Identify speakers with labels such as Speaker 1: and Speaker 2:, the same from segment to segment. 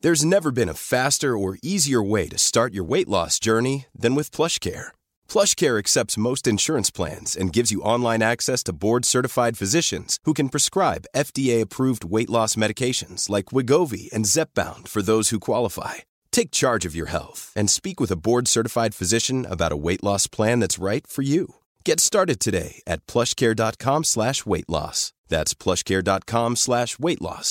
Speaker 1: There's never been a faster or easier way to start your weight loss journey than with PlushCare. PlushCare accepts most insurance plans and gives you online access to board-certified physicians who can prescribe FDA-approved weight loss medications like Wegovy and Zepbound for those who qualify. Take charge of your health and speak with a board-certified physician about a weight loss plan that's right for you. Get started today at PlushCare.com/weight-loss. That's PlushCare.com/weight-loss.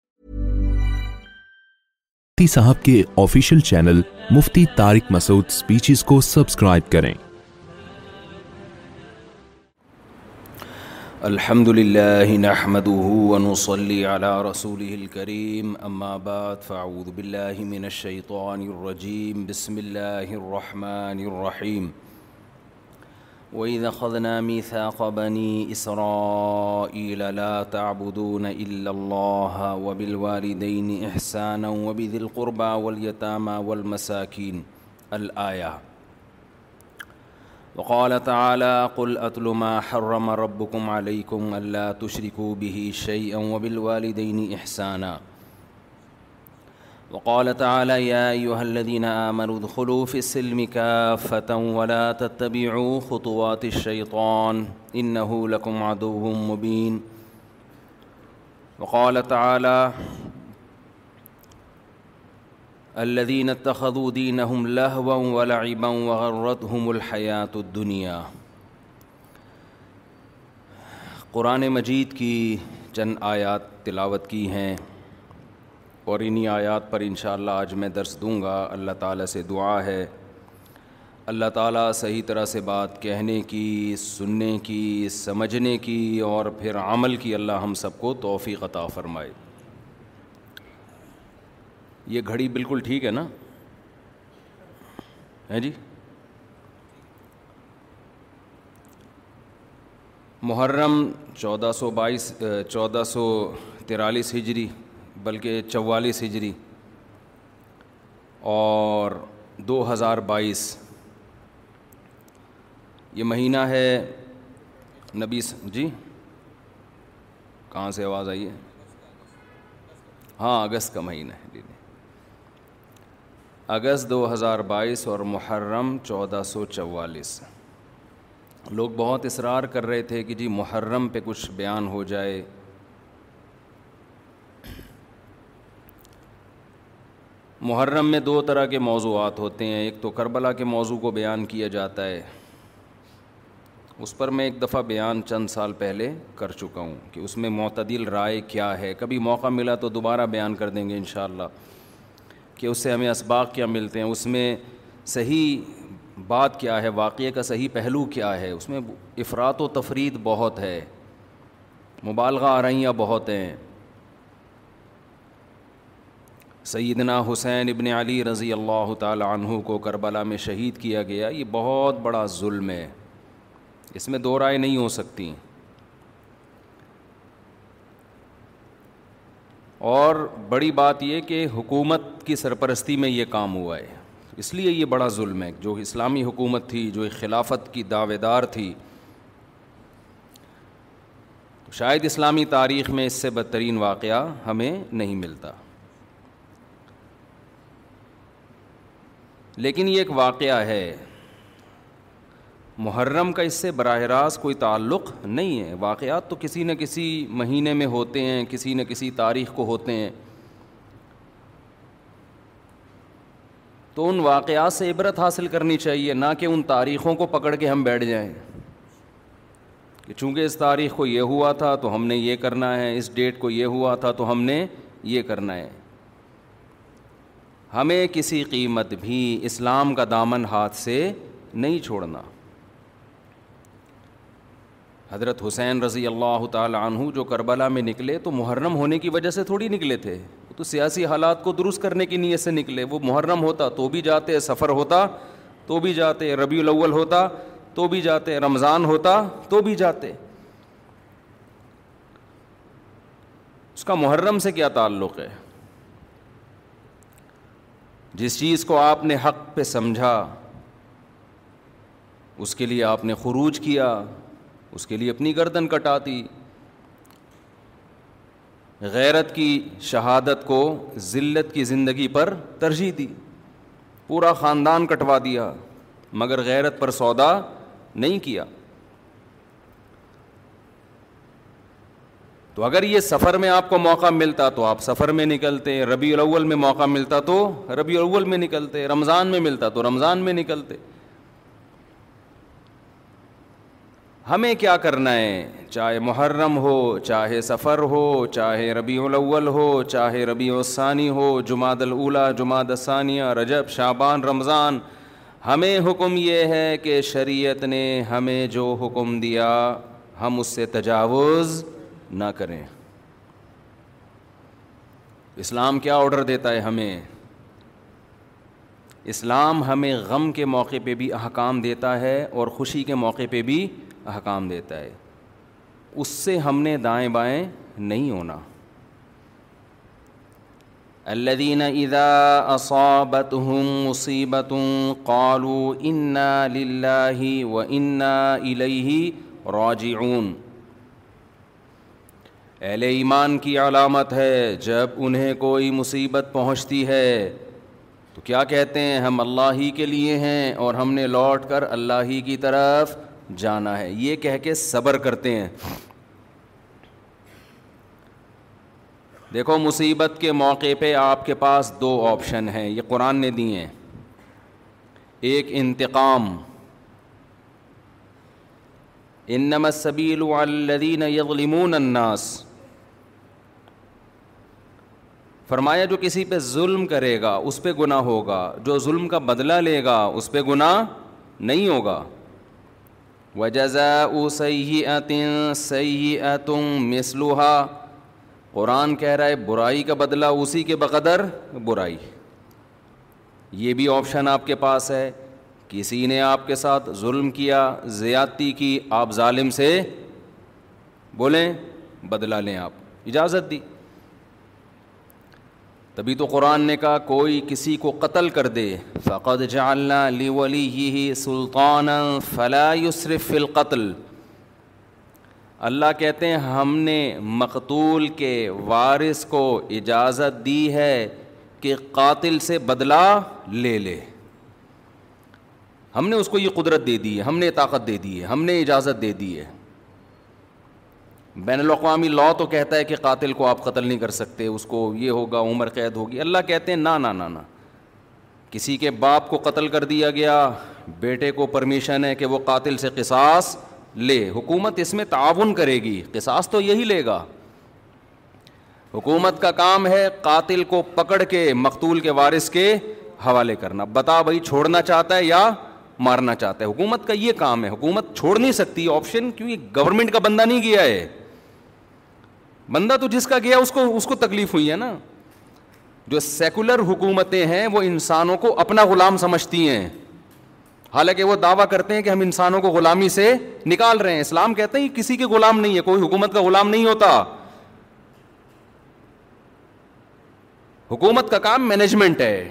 Speaker 2: مفتی صاحب کے official channel Mufti Tariq Masood speeches کو subscribe کریں
Speaker 3: الحمد للہ نحمده ونصلي على رسوله الكريم اما بعد فاعوذ باللہ من الشیطان الرجیم بسم اللہ الرحمن الرحیم وَإِذَا خَذْنَا مِيثَاقَ بَنِي إِسْرَائِيلَ لَا تَعْبُدُونَ إِلَّا اللَّهَ وَبِالْوَالِدَيْنِ إِحْسَانًا وَبِذِي الْقُرْبَى وَالْيَتَامَى وَالْمَسَاكِينَ الآية وقال تعالى قل أتل ما حرم ربكم عليكم ألا تشركوا به شيئا وبالوالدين إحسانًا وقال تعالى يا أيها الذين آمنوا ادخلوا في السلم كافة ولا تتبعوا خطوات الشيطان إنه لكم عدو مبين وقال تعالى الذين اتخذوا دينهم لهوا ولعبا وغرتهم الحياة الدنيا قرآن مجید کی چند آیات تلاوت کی ہیں اور انہی آیات پر انشاءاللہ آج میں درس دوں گا اللہ تعالیٰ سے دعا ہے اللہ تعالیٰ صحیح طرح سے بات کہنے کی سننے کی سمجھنے کی اور پھر عمل کی اللہ ہم سب کو توفیق عطا فرمائے یہ گھڑی بالکل ٹھیک ہے نا ہے جی محرم چودہ سو بائیس چودہ سو تیرالیس ہجری بلکہ چوالیس ہجری اور دو ہزار بائیس یہ مہینہ ہے نبی جی کہاں سے آواز آئی ہے ہاں اگست کا مہینہ ہے دیدی جی، جی۔ اگست دو ہزار بائیس اور محرم چودہ سو چوالیس لوگ بہت اصرار کر رہے تھے کہ جی محرم پہ کچھ بیان ہو جائے محرم میں دو طرح کے موضوعات ہوتے ہیں ایک تو کربلا کے موضوع کو بیان کیا جاتا ہے اس پر میں ایک دفعہ بیان چند سال پہلے کر چکا ہوں کہ اس میں معتدل رائے کیا ہے کبھی موقع ملا تو دوبارہ بیان کر دیں گے انشاءاللہ کہ اس سے ہمیں اسباق کیا ملتے ہیں اس میں صحیح بات کیا ہے واقعے کا صحیح پہلو کیا ہے اس میں افراد و تفرید بہت ہے مبالغہ آرائیاں بہت ہیں سیدنا حسین ابن علی رضی اللہ تعالی عنہ کو کربلا میں شہید کیا گیا یہ بہت بڑا ظلم ہے اس میں دو رائے نہیں ہو سکتی اور بڑی بات یہ کہ حکومت کی سرپرستی میں یہ کام ہوا ہے اس لیے یہ بڑا ظلم ہے جو اسلامی حکومت تھی جو خلافت کی دعوے دار تھی شاید اسلامی تاریخ میں اس سے بدترین واقعہ ہمیں نہیں ملتا لیکن یہ ایک واقعہ ہے محرم کا اس سے براہ راست کوئی تعلق نہیں ہے واقعات تو کسی نہ کسی مہینے میں ہوتے ہیں کسی نہ کسی تاریخ کو ہوتے ہیں تو ان واقعات سے عبرت حاصل کرنی چاہیے نہ کہ ان تاریخوں کو پکڑ کے ہم بیٹھ جائیں کہ چونکہ اس تاریخ کو یہ ہوا تھا تو ہم نے یہ کرنا ہے اس ڈیٹ کو یہ ہوا تھا تو ہم نے یہ کرنا ہے ہمیں کسی قیمت بھی اسلام کا دامن ہاتھ سے نہیں چھوڑنا حضرت حسین رضی اللہ تعالی عنہ جو کربلا میں نکلے تو محرم ہونے کی وجہ سے تھوڑی نکلے تھے وہ تو سیاسی حالات کو درست کرنے کی نیت سے نکلے وہ محرم ہوتا تو بھی جاتے سفر ہوتا تو بھی جاتے ربیع الاول ہوتا تو بھی جاتے رمضان ہوتا تو بھی جاتے اس کا محرم سے کیا تعلق ہے جس چیز کو آپ نے حق پہ سمجھا اس کے لیے آپ نے خروج کیا اس کے لیے اپنی گردن کٹاتی دی غیرت کی شہادت کو ذلت کی زندگی پر ترجیح دی پورا خاندان کٹوا دیا مگر غیرت پر سودا نہیں کیا تو اگر یہ سفر میں آپ کو موقع ملتا تو آپ سفر میں نکلتے ربی الاول میں موقع ملتا تو ربی الاول میں نکلتے رمضان میں ملتا تو رمضان میں نکلتے ہمیں کیا کرنا ہے چاہے محرم ہو چاہے سفر ہو چاہے ربیع الاول ہو چاہے ربیع الثانی ہو جماعت الاولا جماعت ثانیہ رجب شعبان رمضان ہمیں حکم یہ ہے کہ شریعت نے ہمیں جو حکم دیا ہم اس سے تجاوز نہ کریں اسلام کیا آڈر دیتا ہے ہمیں اسلام ہمیں غم کے موقع پہ بھی احکام دیتا ہے اور خوشی کے موقع پہ بھی احکام دیتا ہے اس سے ہم نے دائیں بائیں نہیں ہونا اللہ دین اداسوں مصیبتوں قالو انا و الہی روجی اہل ایمان کی علامت ہے جب انہیں کوئی مصیبت پہنچتی ہے تو کیا کہتے ہیں ہم اللہ ہی کے لیے ہیں اور ہم نے لوٹ کر اللہ ہی کی طرف جانا ہے یہ کہہ کے صبر کرتے ہیں دیکھو مصیبت کے موقع پہ آپ کے پاس دو آپشن ہیں یہ قرآن نے دیے ہیں ایک انتقام انما السبیل والذین یظلمون الناس فرمایا جو کسی پہ ظلم کرے گا اس پہ گناہ ہوگا جو ظلم کا بدلہ لے گا اس پہ گناہ نہیں ہوگا و جزا وہ صحیح قرآن کہہ رہا ہے برائی کا بدلہ اسی کے بقدر برائی یہ بھی آپشن آپ کے پاس ہے کسی نے آپ کے ساتھ ظلم کیا زیادتی کی آپ ظالم سے بولیں بدلہ لیں آپ اجازت دی تبھی تو قرآن نے کہا کوئی کسی کو قتل کر دے فقد جعلنا لی ولی ہی سلطان فی القتل اللہ کہتے ہیں ہم نے مقتول کے وارث کو اجازت دی ہے کہ قاتل سے بدلہ لے لے ہم نے اس کو یہ قدرت دے دی ہے ہم نے طاقت دے دی ہے ہم نے اجازت دے دی ہے بین الاقوامی لا تو کہتا ہے کہ قاتل کو آپ قتل نہیں کر سکتے اس کو یہ ہوگا عمر قید ہوگی اللہ کہتے ہیں نا نا نہ کسی کے باپ کو قتل کر دیا گیا بیٹے کو پرمیشن ہے کہ وہ قاتل سے قصاص لے حکومت اس میں تعاون کرے گی قصاص تو یہی لے گا حکومت کا کام ہے قاتل کو پکڑ کے مقتول کے وارث کے حوالے کرنا بتا بھائی چھوڑنا چاہتا ہے یا مارنا چاہتا ہے حکومت کا یہ کام ہے حکومت چھوڑ نہیں سکتی آپشن کیونکہ گورنمنٹ کا بندہ نہیں گیا ہے بندہ تو جس کا گیا اس کو اس کو تکلیف ہوئی ہے نا جو سیکولر حکومتیں ہیں وہ انسانوں کو اپنا غلام سمجھتی ہیں حالانکہ وہ دعویٰ کرتے ہیں کہ ہم انسانوں کو غلامی سے نکال رہے ہیں اسلام کہتے ہیں کسی کے غلام نہیں ہے کوئی حکومت کا غلام نہیں ہوتا حکومت کا کام مینجمنٹ ہے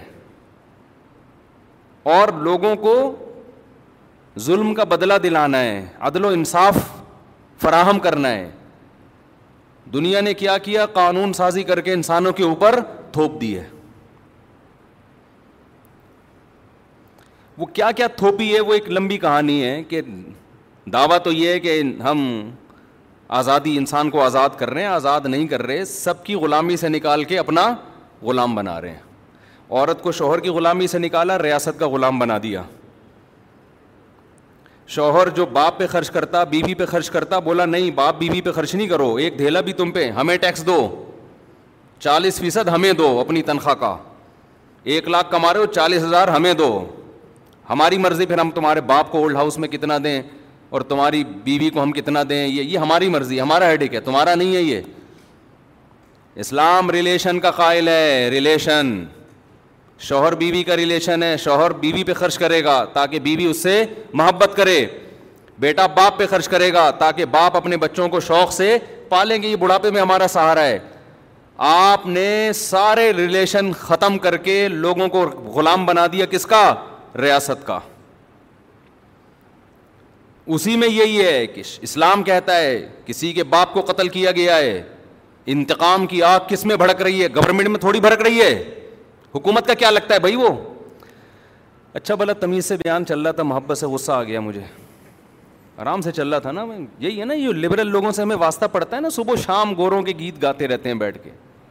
Speaker 3: اور لوگوں کو ظلم کا بدلہ دلانا ہے عدل و انصاف فراہم کرنا ہے دنیا نے کیا کیا قانون سازی کر کے انسانوں کے اوپر تھوپ دی ہے وہ کیا کیا تھوپی ہے وہ ایک لمبی کہانی ہے کہ دعویٰ تو یہ ہے کہ ہم آزادی انسان کو آزاد کر رہے ہیں آزاد نہیں کر رہے سب کی غلامی سے نکال کے اپنا غلام بنا رہے ہیں عورت کو شوہر کی غلامی سے نکالا ریاست کا غلام بنا دیا شوہر جو باپ پہ خرچ کرتا بیوی بی پہ خرچ کرتا بولا نہیں باپ بیوی بی پہ خرچ نہیں کرو ایک دھیلا بھی تم پہ ہمیں ٹیکس دو چالیس فیصد ہمیں دو اپنی تنخواہ کا ایک لاکھ کما رہے ہو چالیس ہزار ہمیں دو ہماری مرضی پھر ہم تمہارے باپ کو اولڈ ہاؤس میں کتنا دیں اور تمہاری بیوی کو ہم کتنا دیں یہ یہ ہماری مرضی ہمارا ہیڈک ہے تمہارا نہیں ہے یہ اسلام ریلیشن کا قائل ہے ریلیشن شوہر بیوی بی کا ریلیشن ہے شوہر بیوی بی پہ خرچ کرے گا تاکہ بیوی بی اس سے محبت کرے بیٹا باپ پہ خرچ کرے گا تاکہ باپ اپنے بچوں کو شوق سے پالیں گے یہ بڑھاپے میں ہمارا سہارا ہے آپ نے سارے ریلیشن ختم کر کے لوگوں کو غلام بنا دیا کس کا ریاست کا اسی میں یہی ہے کہ اسلام کہتا ہے کسی کے باپ کو قتل کیا گیا ہے انتقام کی آگ کس میں بھڑک رہی ہے گورنمنٹ میں تھوڑی بھڑک رہی ہے حکومت کا کیا لگتا ہے بھائی وہ اچھا بھلا تمیز سے بیان چل رہا تھا محبت سے غصہ آ گیا مجھے آرام سے چل رہا تھا نا یہی ہے نا یہ لبرل لوگوں سے ہمیں واسطہ پڑتا ہے نا صبح شام گوروں کے گیت گاتے رہتے ہیں بیٹھ کے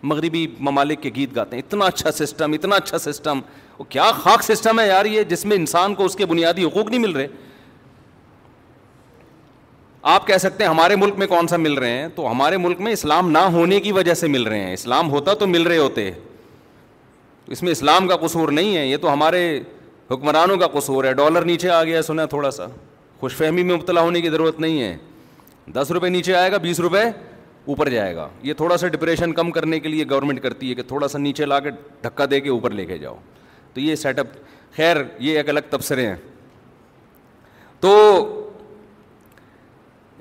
Speaker 3: مغربی ممالک کے گیت گاتے ہیں اتنا اچھا سسٹم اتنا اچھا سسٹم وہ کیا خاک سسٹم ہے یار یہ جس میں انسان کو اس کے بنیادی حقوق نہیں مل رہے آپ کہہ سکتے ہیں ہمارے ملک میں کون سا مل رہے ہیں تو ہمارے ملک میں اسلام نہ ہونے کی وجہ سے مل رہے ہیں اسلام ہوتا تو مل رہے ہوتے اس میں اسلام کا قصور نہیں ہے یہ تو ہمارے حکمرانوں کا قصور ہے ڈالر نیچے آ گیا ہے سنا تھوڑا سا خوش فہمی میں مبتلا ہونے کی ضرورت نہیں ہے دس روپے نیچے آئے گا بیس روپے اوپر جائے گا یہ تھوڑا سا ڈپریشن کم کرنے کے لیے گورنمنٹ کرتی ہے کہ تھوڑا سا نیچے لا کے دھکا دے کے اوپر لے کے جاؤ تو یہ سیٹ اپ خیر یہ ایک الگ تبصرے ہیں تو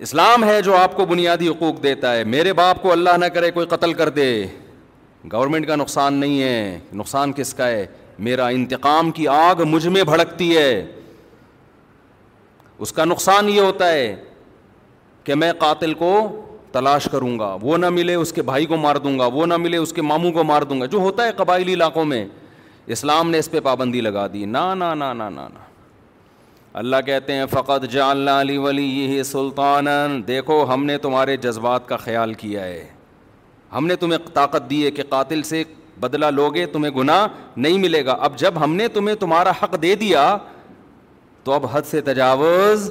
Speaker 3: اسلام ہے جو آپ کو بنیادی حقوق دیتا ہے میرے باپ کو اللہ نہ کرے کوئی قتل کر دے گورنمنٹ کا نقصان نہیں ہے نقصان کس کا ہے میرا انتقام کی آگ مجھ میں بھڑکتی ہے اس کا نقصان یہ ہوتا ہے کہ میں قاتل کو تلاش کروں گا وہ نہ ملے اس کے بھائی کو مار دوں گا وہ نہ ملے اس کے ماموں کو مار دوں گا جو ہوتا ہے قبائلی علاقوں میں اسلام نے اس پہ پابندی لگا دی نا نا نا نا نا نا اللہ کہتے ہیں فقط جاللہ علی یہ سلطان دیکھو ہم نے تمہارے جذبات کا خیال کیا ہے ہم نے تمہیں طاقت دی ہے کہ قاتل سے بدلا لوگے تمہیں گناہ نہیں ملے گا اب جب ہم نے تمہیں تمہارا حق دے دیا تو اب حد سے تجاوز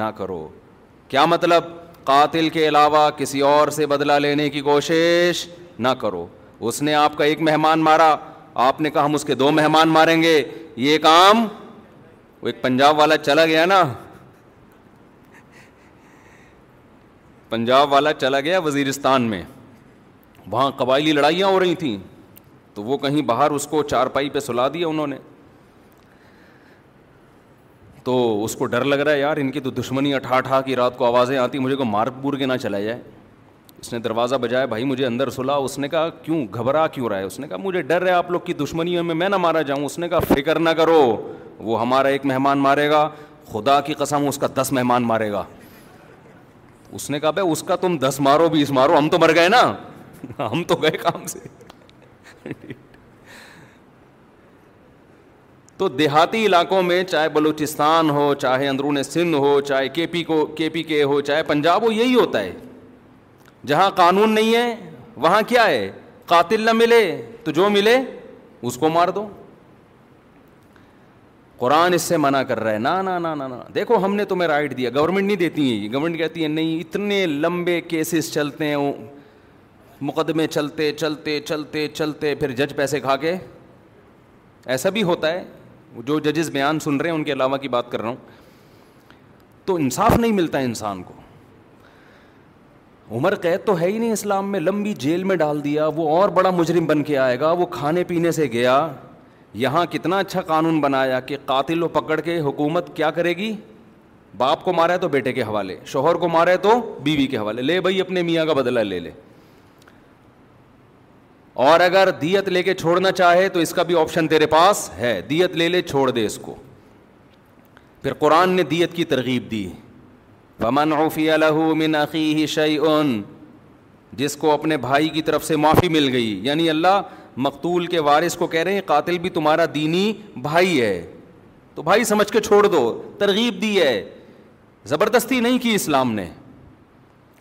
Speaker 3: نہ کرو کیا مطلب قاتل کے علاوہ کسی اور سے بدلا لینے کی کوشش نہ کرو اس نے آپ کا ایک مہمان مارا آپ نے کہا ہم اس کے دو مہمان ماریں گے یہ کام وہ ایک پنجاب والا چلا گیا نا پنجاب والا چلا گیا وزیرستان میں وہاں قبائلی لڑائیاں ہو رہی تھیں تو وہ کہیں باہر اس کو چارپائی پہ سلا دیا انہوں نے تو اس کو ڈر لگ رہا ہے یار ان کی تو دشمنی اٹھا اٹھا کی رات کو آوازیں آتی مجھے کو مار پور کے نہ چلا جائے اس نے دروازہ بجایا بھائی مجھے اندر سلا اس نے کہا کیوں گھبرا کیوں رہا ہے اس نے کہا مجھے ڈر ہے آپ لوگ کی دشمنی میں میں نہ مارا جاؤں اس نے کہا فکر نہ کرو وہ ہمارا ایک مہمان مارے گا خدا کی قسم اس کا دس مہمان مارے گا اس نے کہا بھائی اس کا تم دس مارو بیس مارو ہم تو مر گئے نا ہم تو گئے کام سے تو دیہاتی علاقوں میں چاہے بلوچستان ہو چاہے اندرون سندھ ہو چاہے کے پی کو کے پی کے ہو چاہے پنجاب ہو یہی ہوتا ہے جہاں قانون نہیں ہے وہاں کیا ہے قاتل نہ ملے تو جو ملے اس کو مار دو قرآن اس سے منع کر رہا ہے نا نا نا نا نا دیکھو ہم نے تمہیں رائٹ دیا گورنمنٹ نہیں دیتی ہے گورنمنٹ کہتی ہے نہیں اتنے لمبے کیسز چلتے ہیں مقدمے چلتے چلتے چلتے چلتے پھر جج پیسے کھا کے ایسا بھی ہوتا ہے جو ججز بیان سن رہے ہیں ان کے علاوہ کی بات کر رہا ہوں تو انصاف نہیں ملتا انسان کو عمر قید تو ہے ہی نہیں اسلام میں لمبی جیل میں ڈال دیا وہ اور بڑا مجرم بن کے آئے گا وہ کھانے پینے سے گیا یہاں کتنا اچھا قانون بنایا کہ قاتل و پکڑ کے حکومت کیا کرے گی باپ کو مارا ہے تو بیٹے کے حوالے شوہر کو مارا ہے تو بیوی کے حوالے لے بھائی اپنے میاں کا بدلہ لے لے اور اگر دیت لے کے چھوڑنا چاہے تو اس کا بھی آپشن تیرے پاس ہے دیت لے لے چھوڑ دے اس کو پھر قرآن نے دیت کی ترغیب دی رمان اوفی عقی شعی جس کو اپنے بھائی کی طرف سے معافی مل گئی یعنی اللہ مقتول کے وارث کو کہہ رہے ہیں قاتل بھی تمہارا دینی بھائی ہے تو بھائی سمجھ کے چھوڑ دو ترغیب دی ہے زبردستی نہیں کی اسلام نے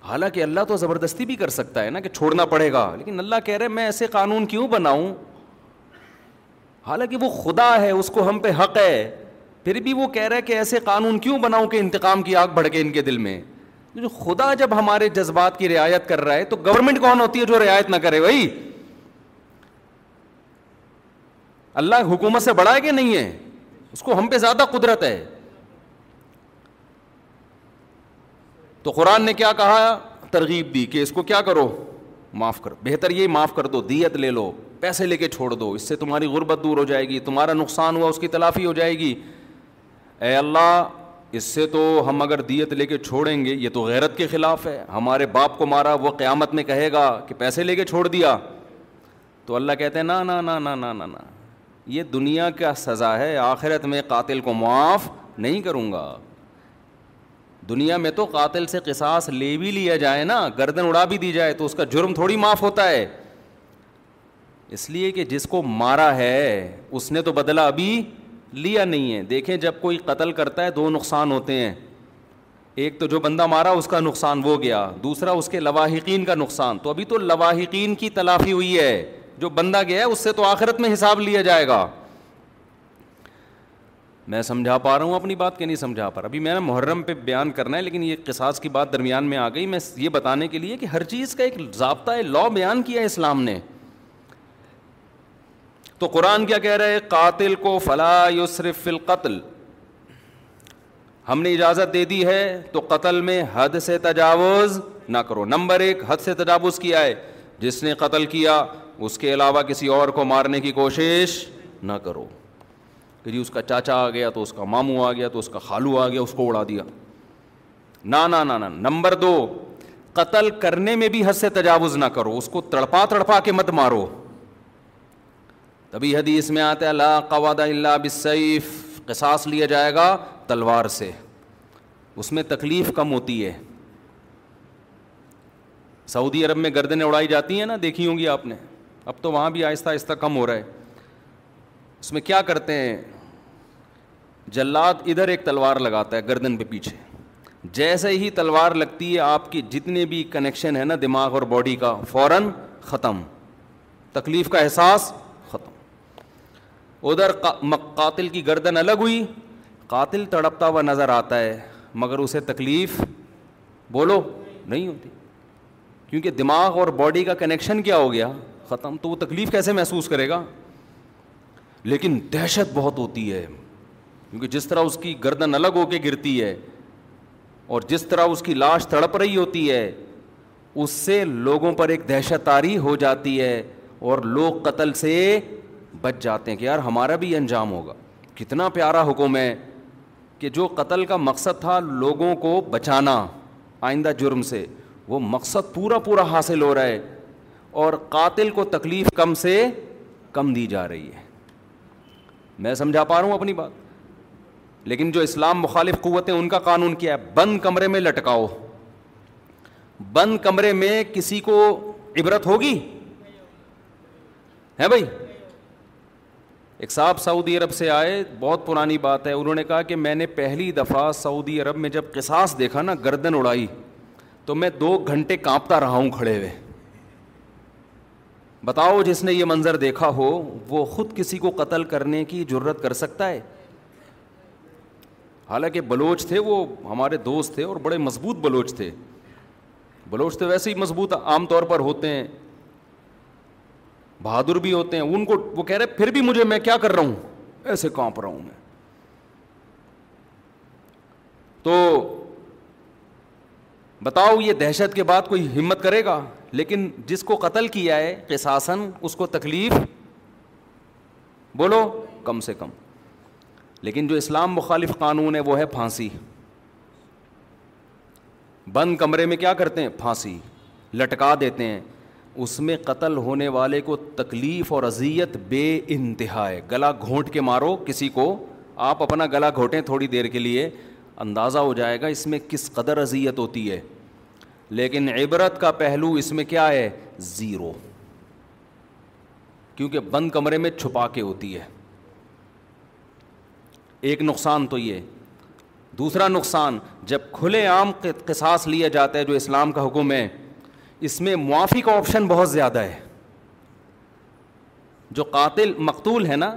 Speaker 3: حالانکہ اللہ تو زبردستی بھی کر سکتا ہے نا کہ چھوڑنا پڑے گا لیکن اللہ کہہ رہے میں ایسے قانون کیوں بناؤں حالانکہ وہ خدا ہے اس کو ہم پہ حق ہے پھر بھی وہ کہہ رہے کہ ایسے قانون کیوں بناؤں کہ انتقام کی آگ بڑھ کے ان کے دل میں جو خدا جب ہمارے جذبات کی رعایت کر رہا ہے تو گورنمنٹ کون ہوتی ہے جو رعایت نہ کرے بھائی اللہ حکومت سے بڑا ہے کہ نہیں ہے اس کو ہم پہ زیادہ قدرت ہے تو قرآن نے کیا کہا ترغیب دی کہ اس کو کیا کرو معاف کرو بہتر یہ معاف کر دو دیت لے لو پیسے لے کے چھوڑ دو اس سے تمہاری غربت دور ہو جائے گی تمہارا نقصان ہوا اس کی تلافی ہو جائے گی اے اللہ اس سے تو ہم اگر دیت لے کے چھوڑیں گے یہ تو غیرت کے خلاف ہے ہمارے باپ کو مارا وہ قیامت میں کہے گا کہ پیسے لے کے چھوڑ دیا تو اللہ کہتے ہیں نا نا نا نا نا نا یہ دنیا کا سزا ہے آخرت میں قاتل کو معاف نہیں کروں گا دنیا میں تو قاتل سے قصاص لے بھی لیا جائے نا گردن اڑا بھی دی جائے تو اس کا جرم تھوڑی معاف ہوتا ہے اس لیے کہ جس کو مارا ہے اس نے تو بدلہ ابھی لیا نہیں ہے دیکھیں جب کوئی قتل کرتا ہے دو نقصان ہوتے ہیں ایک تو جو بندہ مارا اس کا نقصان وہ گیا دوسرا اس کے لواحقین کا نقصان تو ابھی تو لواحقین کی تلافی ہوئی ہے جو بندہ گیا ہے اس سے تو آخرت میں حساب لیا جائے گا میں سمجھا پا رہا ہوں اپنی بات کے نہیں سمجھا پا رہا ابھی میں نے محرم پہ بیان کرنا ہے لیکن یہ قصاص کی بات درمیان میں آ گئی میں یہ بتانے کے لیے کہ ہر چیز کا ایک ضابطہ ہے لا بیان کیا ہے اسلام نے تو قرآن کیا کہہ رہا ہے قاتل کو فلاح فی القتل ہم نے اجازت دے دی ہے تو قتل میں حد سے تجاوز نہ کرو نمبر ایک حد سے تجاوز کیا ہے جس نے قتل کیا اس کے علاوہ کسی اور کو مارنے کی کوشش نہ کرو جی اس کا چاچا آ گیا تو اس کا ماموں آ گیا تو اس کا خالو آ گیا اس کو اڑا دیا نہ نمبر دو قتل کرنے میں بھی حد سے تجاوز نہ کرو اس کو تڑپا تڑپا کے مت مارو تبھی حدیث میں میں آتے اللہ قواد اللہ بسیف قصاص لیا جائے گا تلوار سے اس میں تکلیف کم ہوتی ہے سعودی عرب میں گردنیں اڑائی جاتی ہیں نا دیکھی ہوں گی آپ نے اب تو وہاں بھی آہستہ آہستہ کم ہو رہا ہے اس میں کیا کرتے ہیں جلاد ادھر ایک تلوار لگاتا ہے گردن پہ پیچھے جیسے ہی تلوار لگتی ہے آپ کی جتنے بھی کنیکشن ہے نا دماغ اور باڈی کا فوراً ختم تکلیف کا احساس ختم ادھر قاتل کی گردن الگ ہوئی قاتل تڑپتا ہوا نظر آتا ہے مگر اسے تکلیف بولو نہیں ہوتی کیونکہ دماغ اور باڈی کا کنیکشن کیا ہو گیا ختم تو وہ تکلیف کیسے محسوس کرے گا لیکن دہشت بہت ہوتی ہے کیونکہ جس طرح اس کی گردن الگ ہو کے گرتی ہے اور جس طرح اس کی لاش تڑپ رہی ہوتی ہے اس سے لوگوں پر ایک دہشت آری ہو جاتی ہے اور لوگ قتل سے بچ جاتے ہیں کہ یار ہمارا بھی یہ انجام ہوگا کتنا پیارا حکم ہے کہ جو قتل کا مقصد تھا لوگوں کو بچانا آئندہ جرم سے وہ مقصد پورا پورا حاصل ہو رہا ہے اور قاتل کو تکلیف کم سے کم دی جا رہی ہے میں سمجھا پا رہا ہوں اپنی بات لیکن جو اسلام مخالف قوتیں ان کا قانون کیا ہے بند کمرے میں لٹکاؤ بند کمرے میں کسی کو عبرت ہوگی ہے بھائی ایک صاحب سعودی عرب سے آئے بہت پرانی بات ہے انہوں نے کہا کہ میں نے پہلی دفعہ سعودی عرب میں جب قصاص دیکھا نا گردن اڑائی تو میں دو گھنٹے کانپتا رہا ہوں کھڑے ہوئے بتاؤ جس نے یہ منظر دیکھا ہو وہ خود کسی کو قتل کرنے کی ضرورت کر سکتا ہے حالانکہ بلوچ تھے وہ ہمارے دوست تھے اور بڑے مضبوط بلوچ تھے بلوچ تو ویسے ہی مضبوط عام طور پر ہوتے ہیں بہادر بھی ہوتے ہیں ان کو وہ کہہ رہے پھر بھی مجھے میں کیا کر رہا ہوں ایسے کانپ رہا ہوں میں تو بتاؤ یہ دہشت کے بعد کوئی ہمت کرے گا لیکن جس کو قتل کیا ہے قصاصن اس کو تکلیف بولو کم سے کم لیکن جو اسلام مخالف قانون ہے وہ ہے پھانسی بند کمرے میں کیا کرتے ہیں پھانسی لٹکا دیتے ہیں اس میں قتل ہونے والے کو تکلیف اور اذیت بے انتہا ہے گلا گھونٹ کے مارو کسی کو آپ اپنا گلا گھونٹیں تھوڑی دیر کے لیے اندازہ ہو جائے گا اس میں کس قدر اذیت ہوتی ہے لیکن عبرت کا پہلو اس میں کیا ہے زیرو کیونکہ بند کمرے میں چھپا کے ہوتی ہے ایک نقصان تو یہ دوسرا نقصان جب کھلے عام قصاص لیا جاتا ہے جو اسلام کا حکم ہے اس میں معافی کا آپشن بہت زیادہ ہے جو قاتل مقتول ہے نا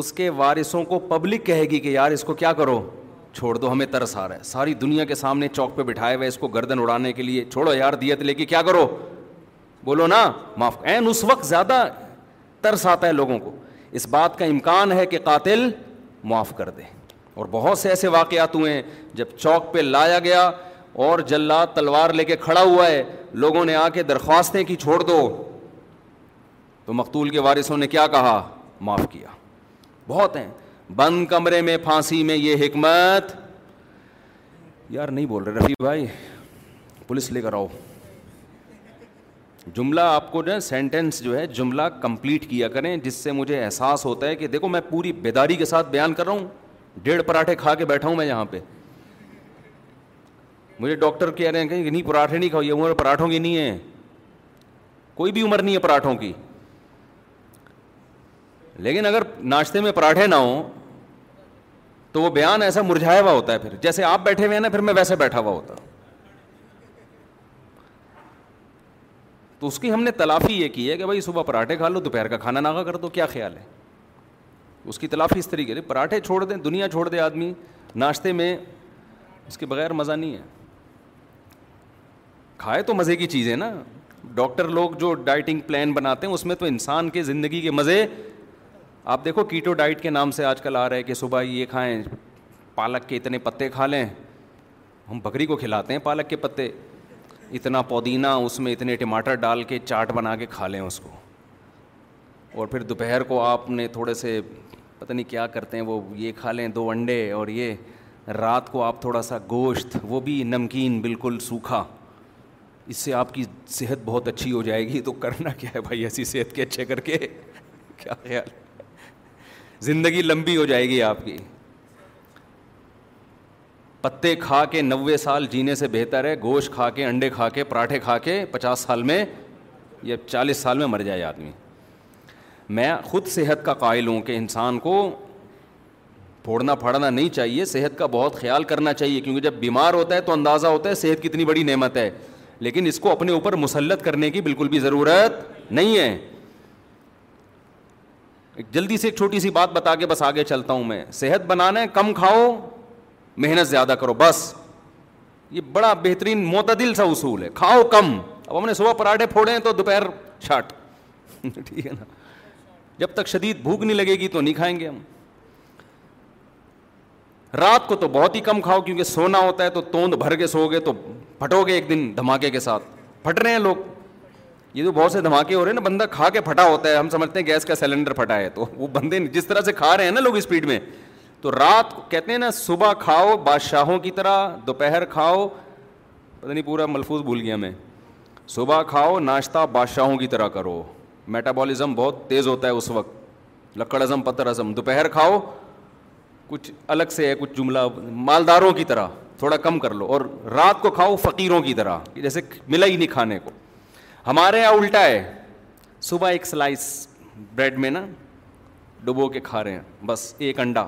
Speaker 3: اس کے وارثوں کو پبلک کہے گی کہ یار اس کو کیا کرو چھوڑ دو ہمیں ترس آ رہا ہے ساری دنیا کے سامنے چوک پہ بٹھائے ہوئے اس کو گردن اڑانے کے لیے چھوڑو یار دیت لے کے کیا کرو بولو نا معاف این اس وقت زیادہ ترس آتا ہے لوگوں کو اس بات کا امکان ہے کہ قاتل معاف کر دے اور بہت سے ایسے واقعات ہیں جب چوک پہ لایا گیا اور جلات تلوار لے کے کھڑا ہوا ہے لوگوں نے آ کے درخواستیں کی چھوڑ دو تو مقتول کے وارثوں نے کیا کہا معاف کیا بہت ہیں بند کمرے میں پھانسی میں یہ حکمت یار نہیں بول رہے رفیع بھائی پولیس لے کر آؤ جملہ آپ کو جو ہے سینٹینس جو ہے جملہ کمپلیٹ کیا کریں جس سے مجھے احساس ہوتا ہے کہ دیکھو میں پوری بیداری کے ساتھ بیان کر رہا ہوں ڈیڑھ پراٹھے کھا کے بیٹھا ہوں میں یہاں پہ مجھے ڈاکٹر کہہ رہے ہیں کہ نہیں پراٹھے نہیں کھاؤ یہ عمر پراٹھوں کی نہیں ہے کوئی بھی عمر نہیں ہے پراٹھوں کی لیکن اگر ناشتے میں پراٹھے نہ ہوں تو وہ بیان ایسا مرجھایا ہوا ہوتا ہے پھر جیسے آپ بیٹھے ہوئے ہیں نا پھر میں ویسے بیٹھا ہوا ہوتا تو اس کی ہم نے تلافی یہ کی ہے کہ بھائی صبح پراٹھے کھا لو دوپہر کا کھانا ناگا کر دو کیا خیال ہے اس کی تلافی اس طریقے سے پراٹھے چھوڑ دیں دنیا چھوڑ دیں آدمی ناشتے میں اس کے بغیر مزہ نہیں ہے کھائے تو مزے کی چیزیں نا ڈاکٹر لوگ جو ڈائٹنگ پلان بناتے ہیں اس میں تو انسان کے زندگی کے مزے آپ دیکھو کیٹو ڈائٹ کے نام سے آج کل آ رہے کہ صبح یہ کھائیں پالک کے اتنے پتے کھا لیں ہم بکری کو کھلاتے ہیں پالک کے پتے اتنا پودینہ اس میں اتنے ٹماٹر ڈال کے چاٹ بنا کے کھا لیں اس کو اور پھر دوپہر کو آپ نے تھوڑے سے پتہ نہیں کیا کرتے ہیں وہ یہ کھا لیں دو انڈے اور یہ رات کو آپ تھوڑا سا گوشت وہ بھی نمکین بالکل سوکھا اس سے آپ کی صحت بہت اچھی ہو جائے گی تو کرنا کیا ہے بھائی ایسی صحت کے اچھے کر کے کیا ہے زندگی لمبی ہو جائے گی آپ کی پتے کھا کے نوے سال جینے سے بہتر ہے گوشت کھا کے انڈے کھا کے پراٹھے کھا کے پچاس سال میں یا چالیس سال میں مر جائے آدمی میں خود صحت کا قائل ہوں کہ انسان کو پھوڑنا پھاڑنا نہیں چاہیے صحت کا بہت خیال کرنا چاہیے کیونکہ جب بیمار ہوتا ہے تو اندازہ ہوتا ہے صحت کی اتنی بڑی نعمت ہے لیکن اس کو اپنے اوپر مسلط کرنے کی بالکل بھی ضرورت نہیں ہے جلدی سے ایک چھوٹی سی بات بتا کے بس آگے چلتا ہوں میں صحت بنانا ہے کم کھاؤ محنت زیادہ کرو بس یہ بڑا بہترین معتدل سا اصول ہے کھاؤ کم اب ہم نے صبح پراٹھے پھوڑے ہیں تو دوپہر چھاٹ ٹھیک ہے نا جب تک شدید بھوک نہیں لگے گی تو نہیں کھائیں گے ہم رات کو تو بہت ہی کم کھاؤ کیونکہ سونا ہوتا ہے تو توند بھر کے سو گے تو پھٹو گے ایک دن دھماکے کے ساتھ پھٹ رہے ہیں لوگ یہ جو بہت سے دھماکے ہو رہے ہیں نا بندہ کھا کے پھٹا ہوتا ہے ہم سمجھتے ہیں گیس کا سلنڈر پھٹا ہے تو وہ بندے جس طرح سے کھا رہے ہیں نا لوگ اسپیڈ میں تو رات کہتے ہیں نا صبح کھاؤ بادشاہوں کی طرح دوپہر کھاؤ پتہ نہیں پورا ملفوظ بھول گیا میں صبح کھاؤ ناشتہ بادشاہوں کی طرح کرو میٹابالزم بہت تیز ہوتا ہے اس وقت لکڑ ازم پتر ازم دوپہر کھاؤ کچھ الگ سے ہے کچھ جملہ مالداروں کی طرح تھوڑا کم کر لو اور رات کو کھاؤ فقیروں کی طرح جیسے ملا ہی نہیں کھانے کو ہمارے یہاں الٹا ہے صبح ایک سلائس بریڈ میں نا ڈبو کے کھا رہے ہیں بس ایک انڈا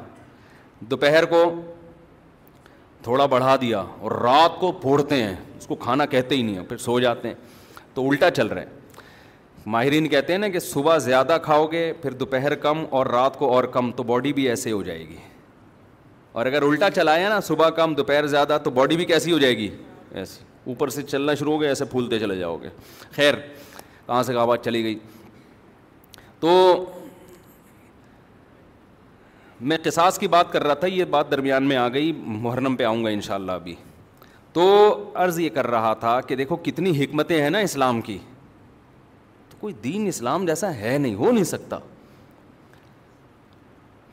Speaker 3: دوپہر کو تھوڑا بڑھا دیا اور رات کو پھوڑتے ہیں اس کو کھانا کہتے ہی نہیں ہیں پھر سو جاتے ہیں تو الٹا چل رہے ہیں ماہرین کہتے ہیں نا کہ صبح زیادہ کھاؤ گے پھر دوپہر کم اور رات کو اور کم تو باڈی بھی ایسے ہو جائے گی اور اگر الٹا چلایا نا صبح کم دوپہر زیادہ تو باڈی بھی کیسی ہو جائے گی ایسی اوپر سے چلنا شروع ہو گئے ایسے پھولتے چلے جاؤ گے خیر کہاں سے کہاں بات چلی گئی تو میں قصاص کی بات کر رہا تھا یہ بات درمیان میں آ گئی محرم پہ آؤں گا ان شاء اللہ ابھی تو عرض یہ کر رہا تھا کہ دیکھو کتنی حکمتیں ہیں نا اسلام کی تو کوئی دین اسلام جیسا ہے نہیں ہو نہیں سکتا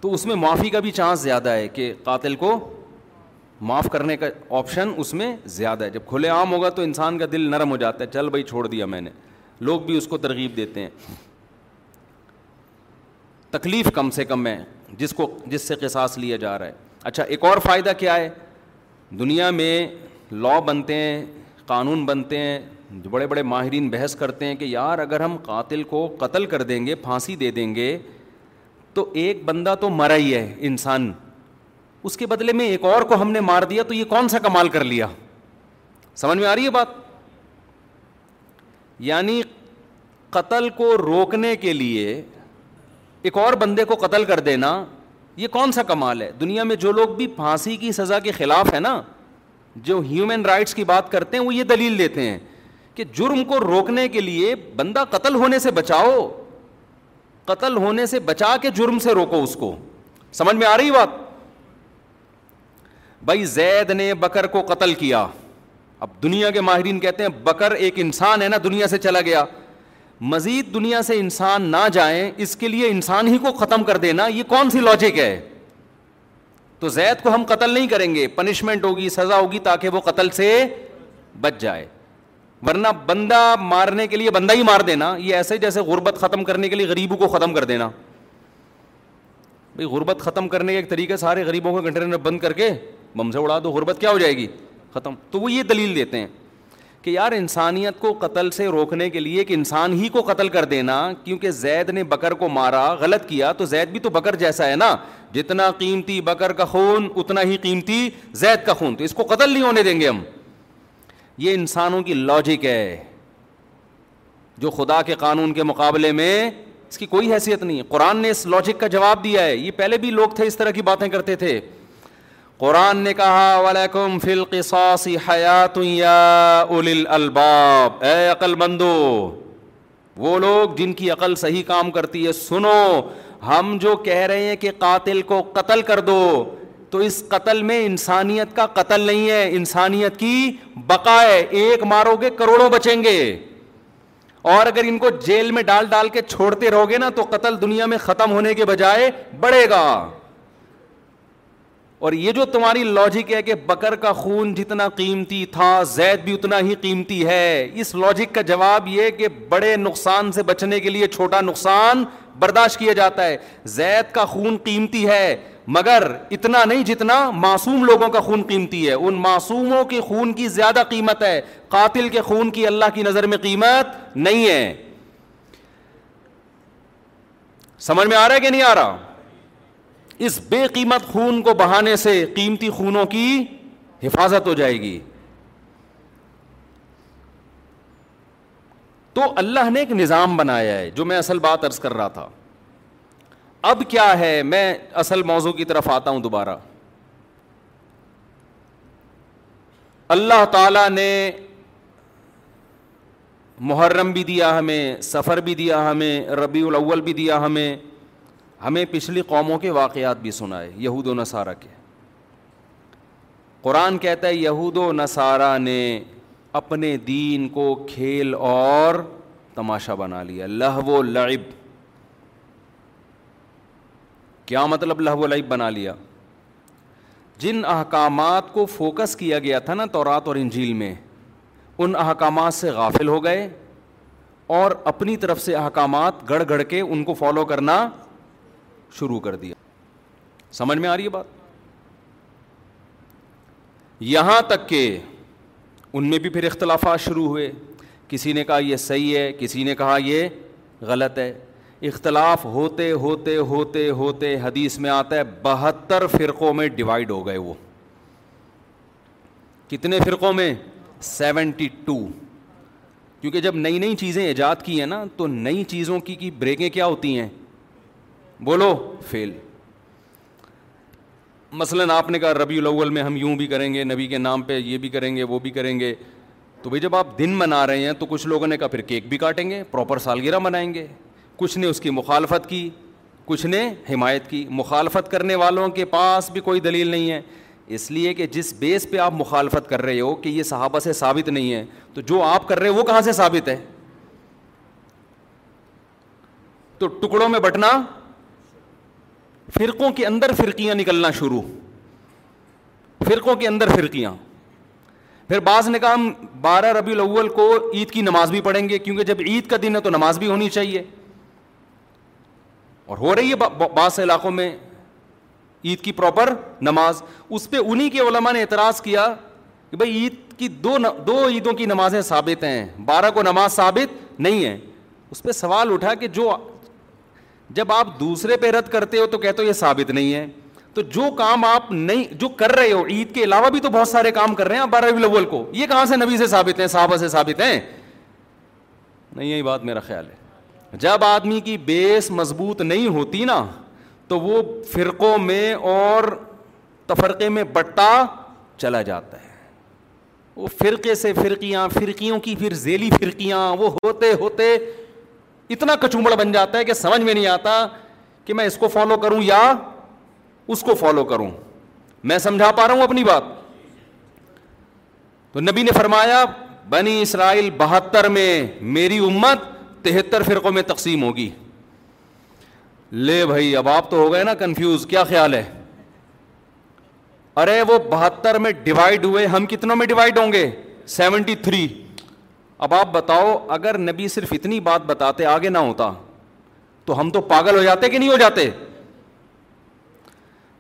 Speaker 3: تو اس میں معافی کا بھی چانس زیادہ ہے کہ قاتل کو معاف کرنے کا آپشن اس میں زیادہ ہے جب کھلے عام ہوگا تو انسان کا دل نرم ہو جاتا ہے چل بھائی چھوڑ دیا میں نے لوگ بھی اس کو ترغیب دیتے ہیں تکلیف کم سے کم ہے جس کو جس سے قصاص لیا جا رہا ہے اچھا ایک اور فائدہ کیا ہے دنیا میں لا بنتے ہیں قانون بنتے ہیں بڑے بڑے ماہرین بحث کرتے ہیں کہ یار اگر ہم قاتل کو قتل کر دیں گے پھانسی دے دیں گے تو ایک بندہ تو مرا ہی ہے انسان اس کے بدلے میں ایک اور کو ہم نے مار دیا تو یہ کون سا کمال کر لیا سمجھ میں آ رہی ہے بات یعنی قتل کو روکنے کے لیے ایک اور بندے کو قتل کر دینا یہ کون سا کمال ہے دنیا میں جو لوگ بھی پھانسی کی سزا کے خلاف ہے نا جو ہیومن رائٹس کی بات کرتے ہیں وہ یہ دلیل دیتے ہیں کہ جرم کو روکنے کے لیے بندہ قتل ہونے سے بچاؤ قتل ہونے سے بچا کے جرم سے روکو اس کو سمجھ میں آ رہی بات بھائی زید نے بکر کو قتل کیا اب دنیا کے ماہرین کہتے ہیں بکر ایک انسان ہے نا دنیا سے چلا گیا مزید دنیا سے انسان نہ جائیں اس کے لیے انسان ہی کو ختم کر دینا یہ کون سی لاجک ہے تو زید کو ہم قتل نہیں کریں گے پنشمنٹ ہوگی سزا ہوگی تاکہ وہ قتل سے بچ جائے ورنہ بندہ مارنے کے لیے بندہ ہی مار دینا یہ ایسے جیسے غربت ختم کرنے کے لیے غریبوں کو ختم کر دینا بھائی غربت ختم کرنے کا ایک طریقہ سارے غریبوں کو کنٹینر بند کر کے بم سے اڑا دو غربت کیا ہو جائے گی ختم تو وہ یہ دلیل دیتے ہیں کہ یار انسانیت کو قتل سے روکنے کے لیے کہ انسان ہی کو قتل کر دینا کیونکہ زید نے بکر کو مارا غلط کیا تو زید بھی تو بکر جیسا ہے نا جتنا قیمتی بکر کا خون اتنا ہی قیمتی زید کا خون تو اس کو قتل نہیں ہونے دیں گے ہم یہ انسانوں کی لاجک ہے جو خدا کے قانون کے مقابلے میں اس کی کوئی حیثیت نہیں قرآن نے اس لاجک کا جواب دیا ہے یہ پہلے بھی لوگ تھے اس طرح کی باتیں کرتے تھے قرآن نے کہا حَيَاتٌ يَا ساسی حیات یا عقل مندو وہ لوگ جن کی عقل صحیح کام کرتی ہے سنو ہم جو کہہ رہے ہیں کہ قاتل کو قتل کر دو تو اس قتل میں انسانیت کا قتل نہیں ہے انسانیت کی بقا ہے ایک مارو گے کروڑوں بچیں گے اور اگر ان کو جیل میں ڈال ڈال کے چھوڑتے رہو گے نا تو قتل دنیا میں ختم ہونے کے بجائے بڑھے گا اور یہ جو تمہاری لاجک ہے کہ بکر کا خون جتنا قیمتی تھا زید بھی اتنا ہی قیمتی ہے اس لاجک کا جواب یہ کہ بڑے نقصان سے بچنے کے لیے چھوٹا نقصان برداشت کیا جاتا ہے زید کا خون قیمتی ہے مگر اتنا نہیں جتنا معصوم لوگوں کا خون قیمتی ہے ان معصوموں کے خون کی زیادہ قیمت ہے قاتل کے خون کی اللہ کی نظر میں قیمت نہیں ہے سمجھ میں آ رہا ہے کہ نہیں آ رہا اس بے قیمت خون کو بہانے سے قیمتی خونوں کی حفاظت ہو جائے گی تو اللہ نے ایک نظام بنایا ہے جو میں اصل بات عرض کر رہا تھا اب کیا ہے میں اصل موضوع کی طرف آتا ہوں دوبارہ اللہ تعالی نے محرم بھی دیا ہمیں سفر بھی دیا ہمیں ربیع الاول بھی دیا ہمیں ہمیں پچھلی قوموں کے واقعات بھی سنائے یہود و نصارہ کے قرآن کہتا ہے یہود و نصارہ نے اپنے دین کو کھیل اور تماشا بنا لیا لہو و لعب کیا مطلب لہو و لعب بنا لیا جن احکامات کو فوکس کیا گیا تھا نا تورات اور انجیل میں ان احکامات سے غافل ہو گئے اور اپنی طرف سے احکامات گڑ گڑ کے ان کو فالو کرنا شروع کر دیا سمجھ میں آ رہی ہے بات یہاں تک کہ ان میں بھی پھر اختلافات شروع ہوئے کسی نے کہا یہ صحیح ہے کسی نے کہا یہ غلط ہے اختلاف ہوتے ہوتے ہوتے ہوتے حدیث میں آتا ہے بہتر فرقوں میں ڈیوائڈ ہو گئے وہ کتنے فرقوں میں سیونٹی ٹو کیونکہ جب نئی نئی چیزیں ایجاد کی ہیں نا تو نئی چیزوں کی کی بریکیں کیا ہوتی ہیں بولو فیل مثلاً آپ نے کہا ربی الاول میں ہم یوں بھی کریں گے نبی کے نام پہ یہ بھی کریں گے وہ بھی کریں گے تو بھائی جب آپ دن منا رہے ہیں تو کچھ لوگوں نے کہا پھر کیک بھی کاٹیں گے پراپر سالگرہ منائیں گے کچھ نے اس کی مخالفت کی کچھ نے حمایت کی مخالفت کرنے والوں کے پاس بھی کوئی دلیل نہیں ہے اس لیے کہ جس بیس پہ آپ مخالفت کر رہے ہو کہ یہ صحابہ سے ثابت نہیں ہے تو جو آپ کر رہے ہو وہ کہاں سے ثابت ہے تو ٹکڑوں میں بٹنا فرقوں کے اندر فرقیاں نکلنا شروع فرقوں کے اندر فرقیاں پھر بعض نے کہا ہم بارہ ربیع الاول کو عید کی نماز بھی پڑھیں گے کیونکہ جب عید کا دن ہے تو نماز بھی ہونی چاہیے اور ہو رہی ہے بعض علاقوں میں عید کی پراپر نماز اس پہ انہیں کے علماء نے اعتراض کیا کہ بھائی عید کی دو دو عیدوں کی نمازیں ثابت ہیں بارہ کو نماز ثابت نہیں ہے اس پہ سوال اٹھا کہ جو جب آپ دوسرے پہ رد کرتے ہو تو کہتے ہو یہ ثابت نہیں ہے تو جو کام آپ نہیں جو کر رہے ہو عید کے علاوہ بھی تو بہت سارے کام کر رہے ہیں آپ بارہ الاول کو یہ کہاں سے نبی سے ثابت ہیں صحابہ سے ثابت ہیں نہیں یہی بات میرا خیال ہے جب آدمی کی بیس مضبوط نہیں ہوتی نا تو وہ فرقوں میں اور تفرقے میں بٹا چلا جاتا ہے وہ فرقے سے فرقیاں فرقیوں کی پھر ذیلی فرقیاں وہ ہوتے ہوتے اتنا کچوبڑ بن جاتا ہے کہ سمجھ میں نہیں آتا کہ میں اس کو فالو کروں یا اس کو فالو کروں میں سمجھا پا رہا ہوں اپنی بات تو نبی نے فرمایا بنی اسرائیل بہتر میں میری امت تہتر فرقوں میں تقسیم ہوگی لے بھائی اب آپ تو ہو گئے نا کنفیوز کیا خیال ہے ارے وہ بہتر میں ڈیوائڈ ہوئے ہم کتنوں میں ڈیوائڈ ہوں گے سیونٹی تھری اب آپ بتاؤ اگر نبی صرف اتنی بات بتاتے آگے نہ ہوتا تو ہم تو پاگل ہو جاتے کہ نہیں ہو جاتے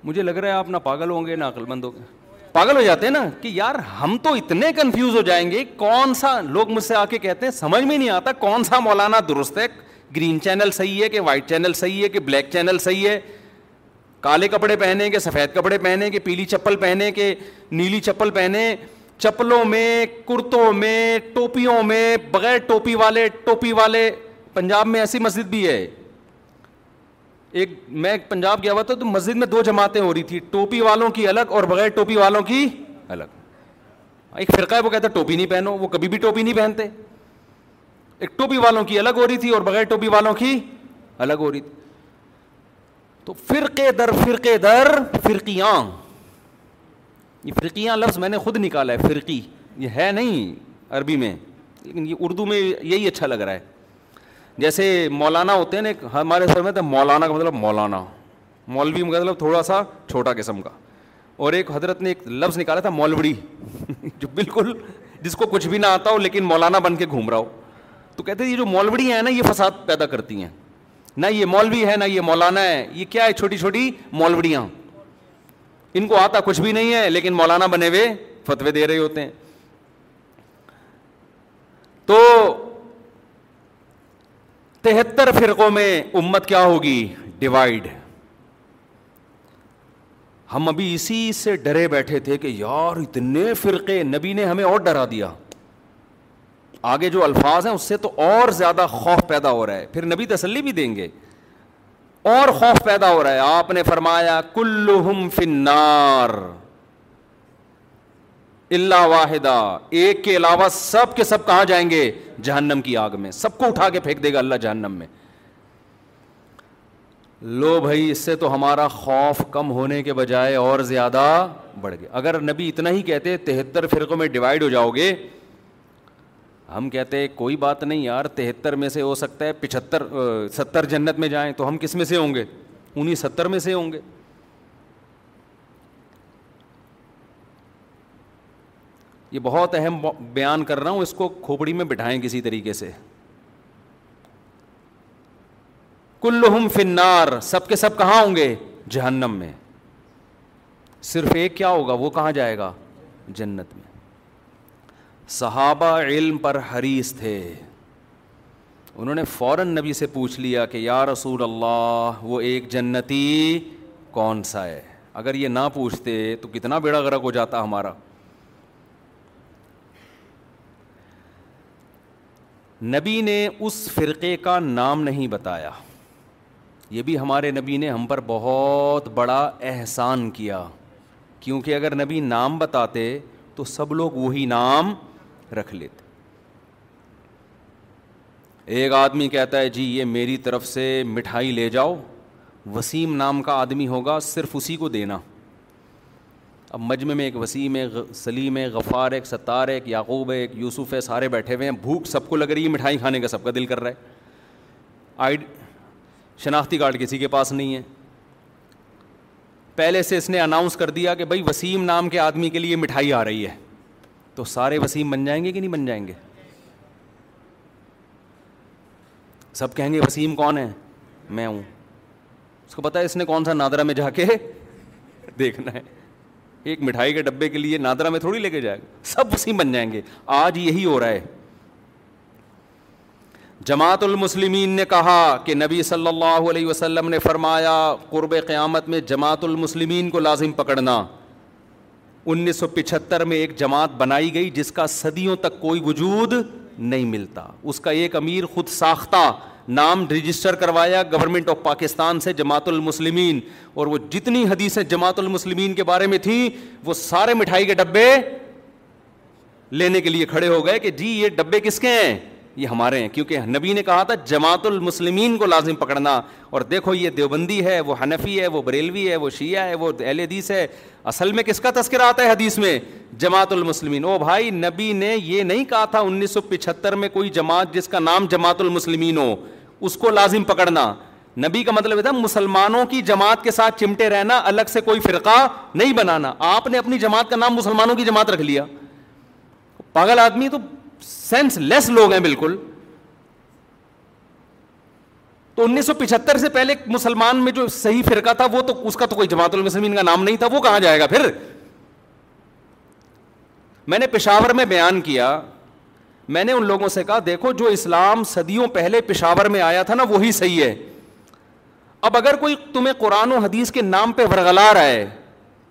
Speaker 3: مجھے لگ رہا ہے آپ نہ پاگل ہوں گے نہ عقل مند ہوں گے پاگل ہو جاتے ہیں نا کہ یار ہم تو اتنے کنفیوز ہو جائیں گے کون سا لوگ مجھ سے آ کے کہتے ہیں سمجھ میں نہیں آتا کون سا مولانا درست ہے گرین چینل صحیح ہے کہ وائٹ چینل صحیح ہے کہ بلیک چینل صحیح ہے کالے کپڑے پہنے کے سفید کپڑے پہنے کے پیلی چپل پہنے کے نیلی چپل پہنے چپلوں میں کرتوں میں ٹوپیوں میں بغیر ٹوپی والے ٹوپی والے پنجاب میں ایسی مسجد بھی ہے ایک میں پنجاب گیا ہوا تھا تو مسجد میں دو جماعتیں ہو رہی تھی ٹوپی والوں کی الگ اور بغیر ٹوپی والوں کی الگ ایک فرقہ ہے وہ کہتا ٹوپی نہیں پہنو وہ کبھی بھی ٹوپی نہیں پہنتے ایک ٹوپی والوں کی الگ ہو رہی تھی اور بغیر ٹوپی والوں کی الگ ہو رہی تھی تو فرقے در فرقے در فرقیاں یہ فرقیاں لفظ میں نے خود نکالا ہے فرقی یہ ہے نہیں عربی میں لیکن یہ اردو میں یہی اچھا لگ رہا ہے جیسے مولانا ہوتے ہیں نا ہمارے سر میں تو مولانا کا مطلب مولانا مولوی کا مطلب تھوڑا سا چھوٹا قسم کا اور ایک حضرت نے ایک لفظ نکالا تھا مولوڑی جو بالکل جس کو کچھ بھی نہ آتا ہو لیکن مولانا بن کے گھوم رہا ہو تو کہتے ہیں یہ جو مولوڑی ہیں نا یہ فساد پیدا کرتی ہیں نہ یہ مولوی ہے نہ یہ مولانا ہے یہ کیا ہے چھوٹی چھوٹی مولوڑیاں ان کو آتا کچھ بھی نہیں ہے لیکن مولانا بنے ہوئے فتوے دے رہے ہوتے ہیں تو تہتر فرقوں میں امت کیا ہوگی ڈیوائڈ ہم ابھی اسی سے ڈرے بیٹھے تھے کہ یار اتنے فرقے نبی نے ہمیں اور ڈرا دیا آگے جو الفاظ ہیں اس سے تو اور زیادہ خوف پیدا ہو رہا ہے پھر نبی تسلی بھی دیں گے اور خوف پیدا ہو رہا ہے آپ نے فرمایا کلہم فنار اللہ واحدہ ایک کے علاوہ سب کے سب کہاں جائیں گے جہنم کی آگ میں سب کو اٹھا کے پھینک دے گا اللہ جہنم میں لو بھائی اس سے تو ہمارا خوف کم ہونے کے بجائے اور زیادہ بڑھ گیا اگر نبی اتنا ہی کہتے تہتر فرقوں میں ڈیوائڈ ہو جاؤ گے ہم کہتے کوئی بات نہیں یار تہتر میں سے ہو سکتا ہے پچہتر ستر جنت میں جائیں تو ہم کس میں سے ہوں گے انہیں ستر میں سے ہوں گے یہ بہت اہم بیان کر رہا ہوں اس کو کھوپڑی میں بٹھائیں کسی طریقے سے کل فنار سب کے سب کہاں ہوں گے جہنم میں صرف ایک کیا ہوگا وہ کہاں جائے گا جنت میں صحابہ علم پر حریص تھے انہوں نے فوراً نبی سے پوچھ لیا کہ یا رسول اللہ وہ ایک جنتی کون سا ہے اگر یہ نہ پوچھتے تو کتنا بیڑا غرق ہو جاتا ہمارا نبی نے اس فرقے کا نام نہیں بتایا یہ بھی ہمارے نبی نے ہم پر بہت بڑا احسان کیا کیونکہ اگر نبی نام بتاتے تو سب لوگ وہی نام رکھ لیتے ایک آدمی کہتا ہے جی یہ میری طرف سے مٹھائی لے جاؤ وسیم نام کا آدمی ہوگا صرف اسی کو دینا اب مجمع میں ایک وسیم ہے سلیم ہے غفار ایک ستار ایک یعقوب ہے ایک یوسف ہے سارے بیٹھے ہوئے ہیں بھوک سب کو لگ رہی ہے مٹھائی کھانے کا سب کا دل کر رہا ہے آئی شناختی کارڈ کسی کے پاس نہیں ہے پہلے سے اس نے اناؤنس کر دیا کہ بھائی وسیم نام کے آدمی کے لیے مٹھائی آ رہی ہے تو سارے وسیم بن جائیں گے کہ نہیں بن جائیں گے سب کہیں گے وسیم کون ہے میں ہوں اس کو پتا ہے اس نے کون سا نادرا میں جا کے دیکھنا ہے ایک مٹھائی کے ڈبے کے لیے نادرا میں تھوڑی لے کے جائے گا سب وسیم بن جائیں گے آج یہی ہو رہا ہے جماعت المسلمین نے کہا کہ نبی صلی اللہ علیہ وسلم نے فرمایا قرب قیامت میں جماعت المسلمین کو لازم پکڑنا انیس سو پچہتر میں ایک جماعت بنائی گئی جس کا صدیوں تک کوئی وجود نہیں ملتا اس کا ایک امیر خود ساختہ نام رجسٹر کروایا گورنمنٹ آف پاکستان سے جماعت المسلمین اور وہ جتنی حدیثیں جماعت المسلمین کے بارے میں تھیں وہ سارے مٹھائی کے ڈبے لینے کے لیے کھڑے ہو گئے کہ جی یہ ڈبے کس کے ہیں یہ ہمارے ہیں کیونکہ نبی نے کہا تھا جماعت المسلمین کو لازم پکڑنا اور دیکھو یہ دیوبندی ہے وہ حنفی ہے وہ بریلوی ہے وہ شیعہ ہے وہ اہل حدیث ہے اصل میں کس کا تذکرہ آتا ہے حدیث میں جماعت المسلمین او بھائی نبی نے یہ نہیں کہا تھا انیس سو پچہتر میں کوئی جماعت جس کا نام جماعت المسلمین ہو اس کو لازم پکڑنا نبی کا مطلب تھا مسلمانوں کی جماعت کے ساتھ چمٹے رہنا الگ سے کوئی فرقہ نہیں بنانا آپ نے اپنی جماعت کا نام مسلمانوں کی جماعت رکھ لیا پاگل آدمی تو سینس لیس لوگ ہیں بالکل تو انیس سو پچہتر سے پہلے مسلمان میں جو صحیح فرقہ تھا وہ تو اس کا تو کوئی جماعت المسلمین کا نام نہیں تھا وہ کہاں جائے گا پھر میں نے پشاور میں بیان کیا میں نے ان لوگوں سے کہا دیکھو جو اسلام صدیوں پہلے پشاور میں آیا تھا نا وہی صحیح ہے اب اگر کوئی تمہیں قرآن و حدیث کے نام پہ رہا ہے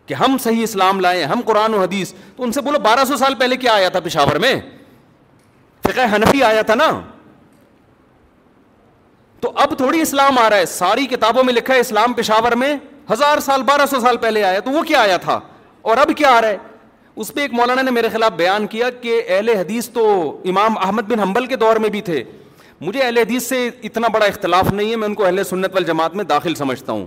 Speaker 3: کہ ہم صحیح اسلام لائے ہم قرآن و حدیث تو ان سے بولو بارہ سو سال پہلے کیا آیا تھا پشاور میں فقہ حنفی آیا تھا نا تو اب تھوڑی اسلام آ رہا ہے ساری کتابوں میں لکھا ہے اسلام پشاور میں ہزار سال بارہ سو سال پہلے آیا تو وہ کیا آیا تھا اور اب کیا آ رہا ہے اس پہ ایک مولانا نے میرے خلاف بیان کیا کہ اہل حدیث تو امام احمد بن حنبل کے دور میں بھی تھے مجھے اہل حدیث سے اتنا بڑا اختلاف نہیں ہے میں ان کو اہل سنت وال جماعت میں داخل سمجھتا ہوں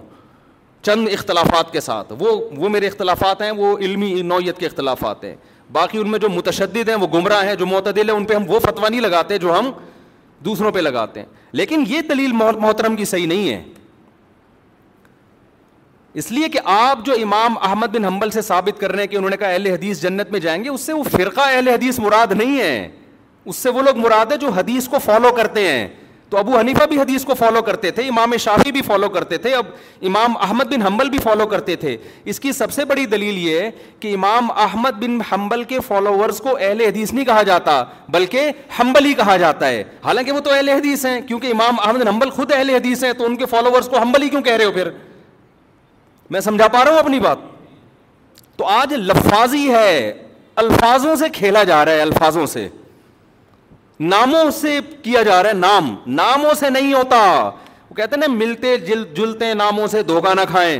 Speaker 3: چند اختلافات کے ساتھ وہ وہ میرے اختلافات ہیں وہ علمی نوعیت کے اختلافات ہیں باقی ان میں جو متشدد ہیں وہ گمراہ ہیں جو معتدل ہیں ان پہ ہم وہ نہیں لگاتے جو ہم دوسروں پہ لگاتے ہیں لیکن یہ دلیل محترم کی صحیح نہیں ہے اس لیے کہ آپ جو امام احمد بن حنبل سے ثابت کر رہے ہیں کہ انہوں نے کہا اہل حدیث جنت میں جائیں گے اس سے وہ فرقہ اہل حدیث مراد نہیں ہے اس سے وہ لوگ مراد ہے جو حدیث کو فالو کرتے ہیں تو ابو حنیفہ بھی حدیث کو فالو کرتے تھے امام شافی بھی فالو کرتے تھے اب امام احمد بن حنبل بھی فالو کرتے تھے اس کی سب سے بڑی دلیل یہ کہ امام احمد بن حنبل کے فالوورز کو اہل حدیث نہیں کہا جاتا بلکہ حنبل ہی کہا جاتا ہے حالانکہ وہ تو اہل حدیث ہیں کیونکہ امام احمد بن حنبل خود اہل حدیث ہیں تو ان کے فالوورز کو حنبل ہی کیوں کہہ رہے ہو پھر میں سمجھا پا رہا ہوں اپنی بات تو آج لفاظی ہے الفاظوں سے کھیلا جا رہا ہے الفاظوں سے ناموں سے کیا جا رہا ہے نام ناموں سے نہیں ہوتا وہ کہتے نا ملتے جل جلتے ناموں سے دھوکا نہ کھائیں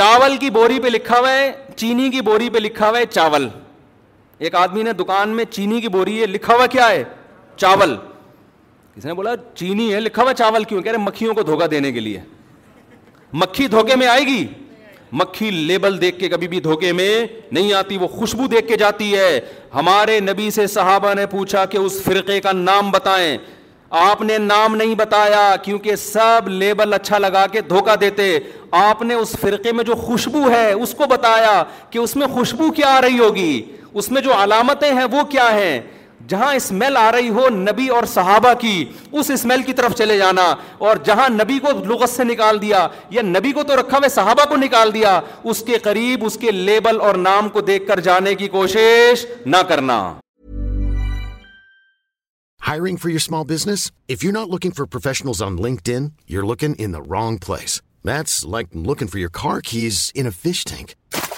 Speaker 3: چاول کی بوری پہ لکھا ہوا ہے چینی کی بوری پہ لکھا ہوا ہے چاول ایک آدمی نے دکان میں چینی کی بوری ہے لکھا ہوا کیا ہے چاول کسی نے بولا چینی ہے لکھا ہوا چاول کیوں کہہ رہے مکھیوں کو دھوکا دینے کے لیے مکھی دھوکے میں آئے گی مکھی لیبل دیکھ کے کبھی بھی دھوکے میں نہیں آتی وہ خوشبو دیکھ کے جاتی ہے ہمارے نبی سے صحابہ نے پوچھا کہ اس فرقے کا نام بتائیں آپ نے نام نہیں بتایا کیونکہ سب لیبل اچھا لگا کے دھوکا دیتے آپ نے اس فرقے میں جو خوشبو ہے اس کو بتایا کہ اس میں خوشبو کیا آ رہی ہوگی اس میں جو علامتیں ہیں وہ کیا ہیں جہاں اسمیل آ رہی ہو نبی اور صحابہ کی اس اسمیل کی طرف چلے جانا اور جہاں نبی کو لغت سے نکال دیا یا نبی کو تو رکھا ہوئے صحابہ کو نکال دیا اس کے قریب اس کے لیبل اور نام کو دیکھ کر جانے کی کوشش نہ کرنا
Speaker 4: hiring for your small business if you not looking for professional looking that's like looking for your car keys in fish tank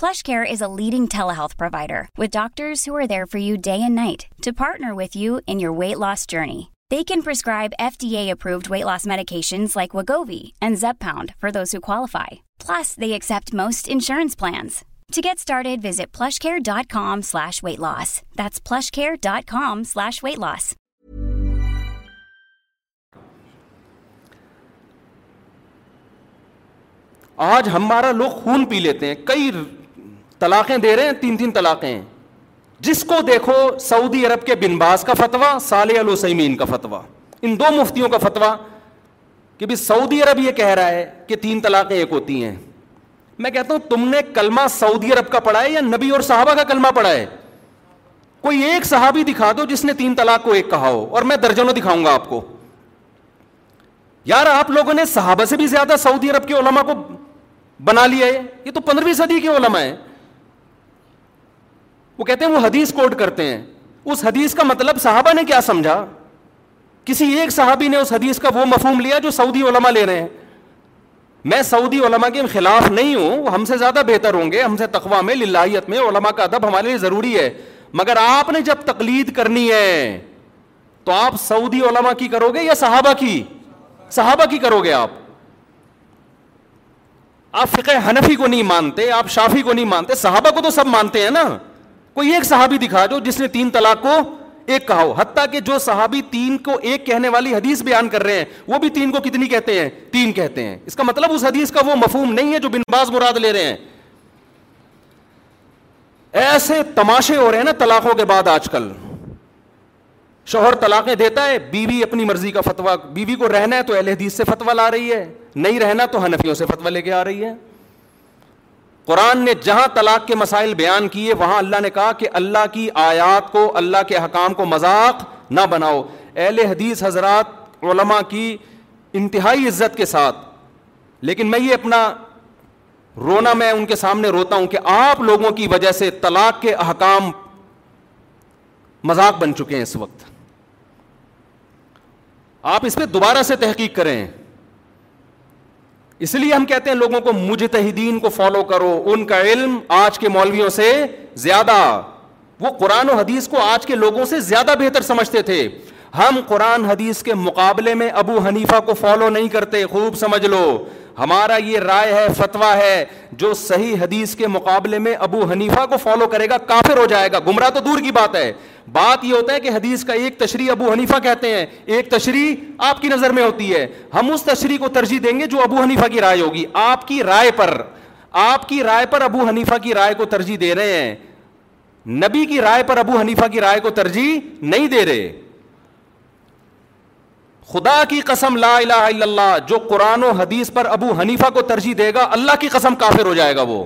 Speaker 3: آج ہمارا لوگ خون پی لیتے ہیں کئی طلاقیں دے رہے ہیں تین تین طلاقیں جس کو دیکھو سعودی عرب کے بن باز کا فتویٰ سال علسمین کا فتویٰ ان دو مفتیوں کا فتویٰ کہ بھائی سعودی عرب یہ کہہ رہا ہے کہ تین طلاقیں ایک ہوتی ہیں میں کہتا ہوں تم نے کلمہ سعودی عرب کا پڑھا ہے یا نبی اور صحابہ کا کلمہ پڑھا ہے کوئی ایک صحابی دکھا دو جس نے تین طلاق کو ایک کہا ہو اور میں درجنوں دکھاؤں گا آپ کو یار آپ لوگوں نے صحابہ سے بھی زیادہ سعودی عرب کے علماء کو بنا لیا ہے یہ تو پندرہویں صدی کے علماء ہیں وہ کہتے ہیں وہ حدیث کوٹ کرتے ہیں اس حدیث کا مطلب صحابہ نے کیا سمجھا کسی ایک صحابی نے اس حدیث کا وہ مفہوم لیا جو سعودی علماء لے رہے ہیں میں سعودی علماء کے خلاف نہیں ہوں وہ ہم سے زیادہ بہتر ہوں گے ہم سے تقوا میں للہیت میں علماء کا ادب ہمارے لیے ضروری ہے مگر آپ نے جب تقلید کرنی ہے تو آپ سعودی علماء کی کرو گے یا صحابہ کی صحابہ کی کرو گے آپ آپ فقہ حنفی کو نہیں مانتے آپ شافی کو نہیں مانتے صحابہ کو تو سب مانتے ہیں نا کوئی ایک صحابی دکھا جو جس نے تین طلاق کو ایک کہا ہو حتیٰ کہ جو صحابی تین کو ایک کہنے والی حدیث بیان کر رہے ہیں وہ بھی تین کو کتنی کہتے ہیں تین کہتے ہیں اس کا مطلب اس حدیث کا وہ مفہوم نہیں ہے جو بن باز مراد لے رہے ہیں ایسے تماشے ہو رہے ہیں نا طلاقوں کے بعد آج کل شوہر طلاقیں دیتا ہے بیوی بی اپنی مرضی کا فتوا بیوی بی کو رہنا ہے تو اہل حدیث سے فتوا لا رہی ہے نہیں رہنا تو حنفیوں سے فتوا لے کے آ رہی ہے قرآن نے جہاں طلاق کے مسائل بیان کیے وہاں اللہ نے کہا کہ اللہ کی آیات کو اللہ کے حکام کو مذاق نہ بناؤ اہل حدیث حضرات علماء کی انتہائی عزت کے ساتھ لیکن میں یہ اپنا رونا میں ان کے سامنے روتا ہوں کہ آپ لوگوں کی وجہ سے طلاق کے احکام مذاق بن چکے ہیں اس وقت آپ اس پہ دوبارہ سے تحقیق کریں اس لیے ہم کہتے ہیں لوگوں کو مجتہدین کو فالو کرو ان کا علم آج کے مولویوں سے زیادہ وہ قرآن و حدیث کو آج کے لوگوں سے زیادہ بہتر سمجھتے تھے ہم قرآن حدیث کے مقابلے میں ابو حنیفہ کو فالو نہیں کرتے خوب سمجھ لو ہمارا یہ رائے ہے فتویٰ ہے جو صحیح حدیث کے مقابلے میں ابو حنیفا کو فالو کرے گا کافر ہو جائے گا گمراہ تو دور کی بات ہے بات یہ ہوتا ہے کہ حدیث کا ایک تشریح ابو حنیفا کہتے ہیں ایک تشریح آپ کی نظر میں ہوتی ہے ہم اس تشریح کو ترجیح دیں گے جو ابو حنیفا کی رائے ہوگی آپ کی رائے پر آپ کی رائے پر ابو حنیفا کی رائے کو ترجیح دے رہے ہیں نبی کی رائے پر ابو حنیفا کی رائے کو ترجیح نہیں دے رہے خدا کی قسم لا الہ الا اللہ جو قرآن و حدیث پر ابو حنیفہ کو ترجیح دے گا اللہ کی قسم کافر ہو جائے گا وہ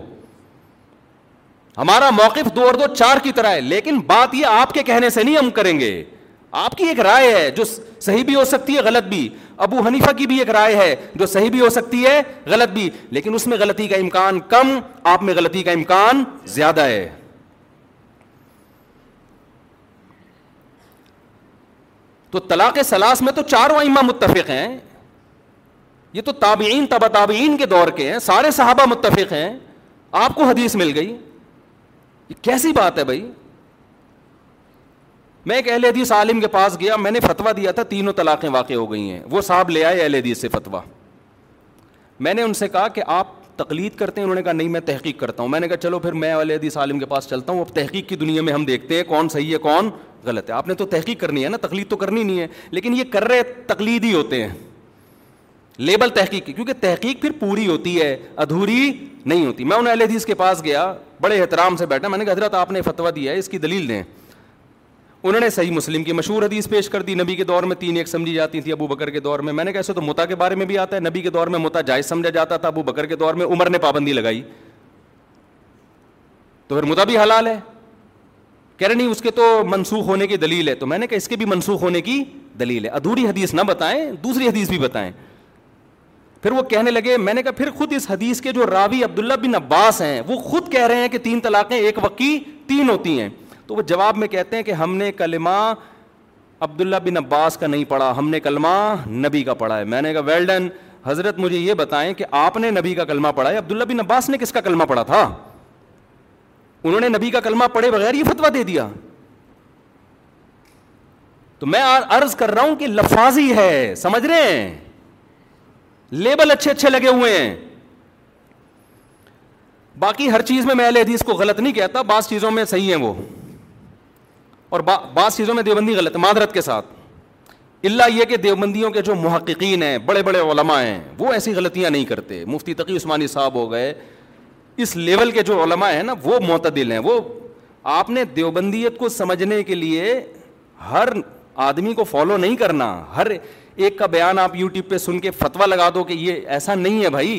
Speaker 3: ہمارا موقف دو اور دو چار کی طرح ہے لیکن بات یہ آپ کے کہنے سے نہیں ہم کریں گے آپ کی ایک رائے ہے جو صحیح بھی ہو سکتی ہے غلط بھی ابو حنیفہ کی بھی ایک رائے ہے جو صحیح بھی ہو سکتی ہے غلط بھی لیکن اس میں غلطی کا امکان کم آپ میں غلطی کا امکان زیادہ ہے تو طلاق سلاس میں تو چاروں عمہ متفق ہیں یہ تو تابعین تابعین کے دور کے ہیں سارے صحابہ متفق ہیں آپ کو حدیث مل گئی یہ کیسی بات ہے بھائی میں ایک اہل حدیث عالم کے پاس گیا میں نے فتویٰ دیا تھا تینوں طلاقیں واقع ہو گئی ہیں وہ صاحب لے آئے اہل حدیث سے فتویٰ میں نے ان سے کہا کہ آپ تقلید کرتے ہیں انہوں نے کہا نہیں میں تحقیق کرتا ہوں میں نے کہا چلو پھر میں حدیث عالم کے پاس چلتا ہوں اب تحقیق کی دنیا میں ہم دیکھتے ہیں کون صحیح ہے کون غلط ہے آپ نے تو تحقیق کرنی ہے نا تقلید تو کرنی نہیں ہے لیکن یہ کر رہے تقلید ہی ہوتے ہیں لیبل تحقیق کی کیونکہ تحقیق پھر پوری ہوتی ہے ادھوری نہیں ہوتی میں انہیں اہل حدیث کے پاس گیا بڑے احترام سے بیٹھا میں نے کہا حضرت آپ نے فتویٰ دیا ہے اس کی دلیل دیں انہوں نے صحیح مسلم کی مشہور حدیث پیش کر دی نبی کے دور میں تین ایک سمجھی جاتی تھی ابو بکر کے دور میں میں نے کہا ایسے تو متا کے بارے میں بھی آتا ہے نبی کے دور میں متا جائز سمجھا جاتا تھا ابو بکر کے دور میں عمر نے پابندی لگائی تو پھر متا بھی حلال ہے کہہ رہے نہیں اس کے تو منسوخ ہونے کی دلیل ہے تو میں نے کہا اس کے بھی منسوخ ہونے کی دلیل ہے ادھوری حدیث نہ بتائیں دوسری حدیث بھی بتائیں پھر وہ کہنے لگے میں نے کہا پھر خود اس حدیث کے جو راوی عبداللہ بن عباس ہیں وہ خود کہہ رہے ہیں کہ تین طلاقیں ایک وقت تین ہوتی ہیں تو وہ جواب میں کہتے ہیں کہ ہم نے کلمہ عبداللہ بن عباس کا نہیں پڑھا ہم نے کلمہ نبی کا پڑھا ہے میں نے کہا ویلڈن حضرت مجھے یہ بتائیں کہ آپ نے نبی کا کلمہ پڑھا ہے عبداللہ بن عباس نے کس کا کلمہ پڑھا تھا انہوں نے نبی کا کلمہ پڑھے بغیر یہ فتویٰ دے دیا تو میں عرض کر رہا ہوں کہ لفاظی ہے سمجھ رہے ہیں لیبل اچھے اچھے لگے ہوئے ہیں باقی ہر چیز میں میں حدیث کو غلط نہیں کہتا بعض چیزوں میں صحیح ہیں وہ اور بعض چیزوں میں دیوبندی غلط معذرت کے ساتھ اللہ یہ کہ دیوبندیوں کے جو محققین ہیں بڑے بڑے علماء ہیں وہ ایسی غلطیاں نہیں کرتے مفتی تقی عثمانی صاحب ہو گئے اس لیول کے جو علماء ہیں نا وہ معتدل ہیں وہ آپ نے دیوبندیت کو سمجھنے کے لیے ہر آدمی کو فالو نہیں کرنا ہر ایک کا بیان آپ یوٹیوب پہ سن کے فتویٰ لگا دو کہ یہ ایسا نہیں ہے بھائی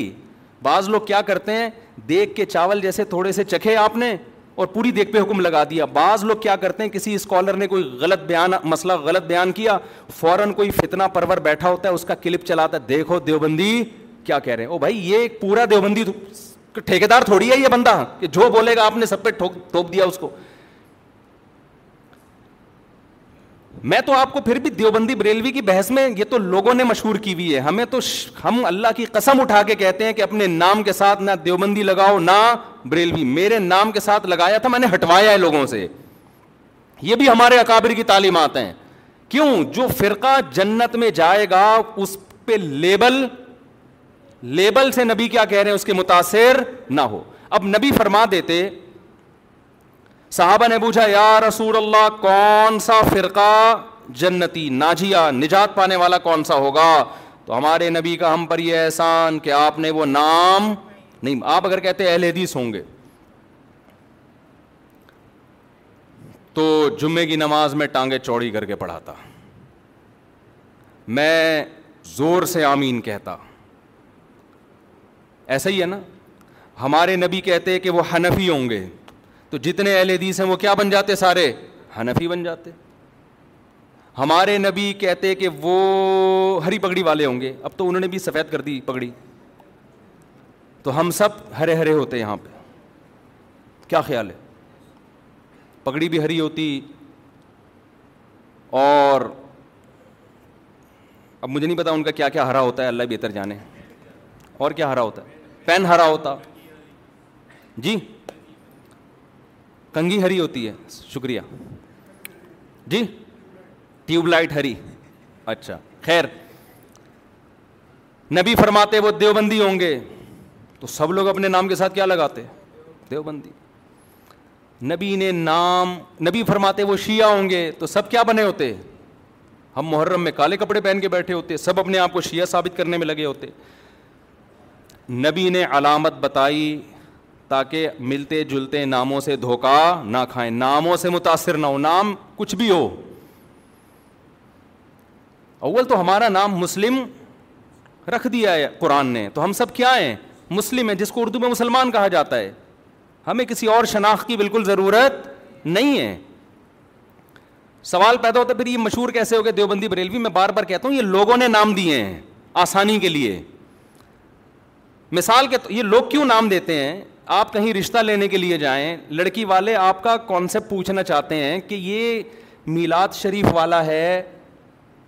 Speaker 3: بعض لوگ کیا کرتے ہیں دیکھ کے چاول جیسے تھوڑے سے چکھے آپ نے اور پوری دیکھ پہ حکم لگا دیا بعض لوگ کیا کرتے ہیں کسی اسکالر نے کوئی غلط بیان مسئلہ غلط بیان کیا فوراً کوئی فتنا پرور بیٹھا ہوتا ہے اس کا کلپ چلاتا ہے دیکھو دیوبندی کیا کہہ رہے ہیں او بھائی یہ ایک پورا دیوبندی دار تھوڑی ہے یہ بندہ کہ جو بولے گا آپ نے سب پہ ٹھوک دیا اس کو میں تو آپ کو پھر بھی دیوبندی بریلوی کی بحث میں یہ تو لوگوں نے مشہور کی ہوئی ہے ہمیں تو ہم اللہ کی قسم اٹھا کے کہتے ہیں کہ اپنے نام کے ساتھ نہ دیوبندی لگاؤ نہ بریلوی میرے نام کے ساتھ لگایا تھا میں نے ہٹوایا ہے لوگوں سے یہ بھی ہمارے اکابر کی تعلیمات ہیں کیوں جو فرقہ جنت میں جائے گا اس پہ لیبل لیبل سے نبی کیا کہہ رہے ہیں اس کے متاثر نہ ہو اب نبی فرما دیتے صحابہ نے پوچھا یا رسول اللہ کون سا فرقہ جنتی ناجیا نجات پانے والا کون سا ہوگا تو ہمارے نبی کا ہم پر یہ احسان کہ آپ نے وہ نام نہیں آپ اگر کہتے اہل حدیث ہوں گے تو جمعے کی نماز میں ٹانگیں چوڑی کر کے پڑھاتا میں زور سے آمین کہتا ایسا ہی ہے نا ہمارے نبی کہتے کہ وہ حنفی ہوں گے تو جتنے اہل حدیث ہیں وہ کیا بن جاتے سارے حنفی بن جاتے ہمارے نبی کہتے کہ وہ ہری پگڑی والے ہوں گے اب تو انہوں نے بھی سفید کر دی پگڑی تو ہم سب ہرے ہرے ہوتے یہاں پہ کیا خیال ہے پگڑی بھی ہری ہوتی اور اب مجھے نہیں پتا ان کا کیا کیا ہرا ہوتا ہے اللہ بہتر جانے اور کیا ہرا ہوتا ہے پین ہرا ہوتا جی کنگھی ہری ہوتی ہے شکریہ جی ٹیوب لائٹ ہری اچھا خیر نبی فرماتے وہ دیوبندی ہوں گے تو سب لوگ اپنے نام کے ساتھ کیا لگاتے دیوبندی نبی نے نام نبی فرماتے وہ شیعہ ہوں گے تو سب کیا بنے ہوتے ہم محرم میں کالے کپڑے پہن کے بیٹھے ہوتے سب اپنے آپ کو شیعہ ثابت کرنے میں لگے ہوتے نبی نے علامت بتائی تاکہ ملتے جلتے ناموں سے دھوکہ نہ کھائیں ناموں سے متاثر نہ ہو نام کچھ بھی ہو اول تو ہمارا نام مسلم رکھ دیا ہے قرآن نے تو ہم سب کیا ہیں مسلم ہیں جس کو اردو میں مسلمان کہا جاتا ہے ہمیں کسی اور شناخت کی بالکل ضرورت نہیں ہے سوال پیدا ہوتا ہے پھر یہ مشہور کیسے ہو گئے دیوبندی بریلوی میں بار بار کہتا ہوں یہ لوگوں نے نام دیے ہیں آسانی کے لیے مثال کے یہ لوگ کیوں نام دیتے ہیں آپ کہیں رشتہ لینے کے لیے جائیں لڑکی والے آپ کا کانسیپٹ پوچھنا چاہتے ہیں کہ یہ میلاد شریف والا ہے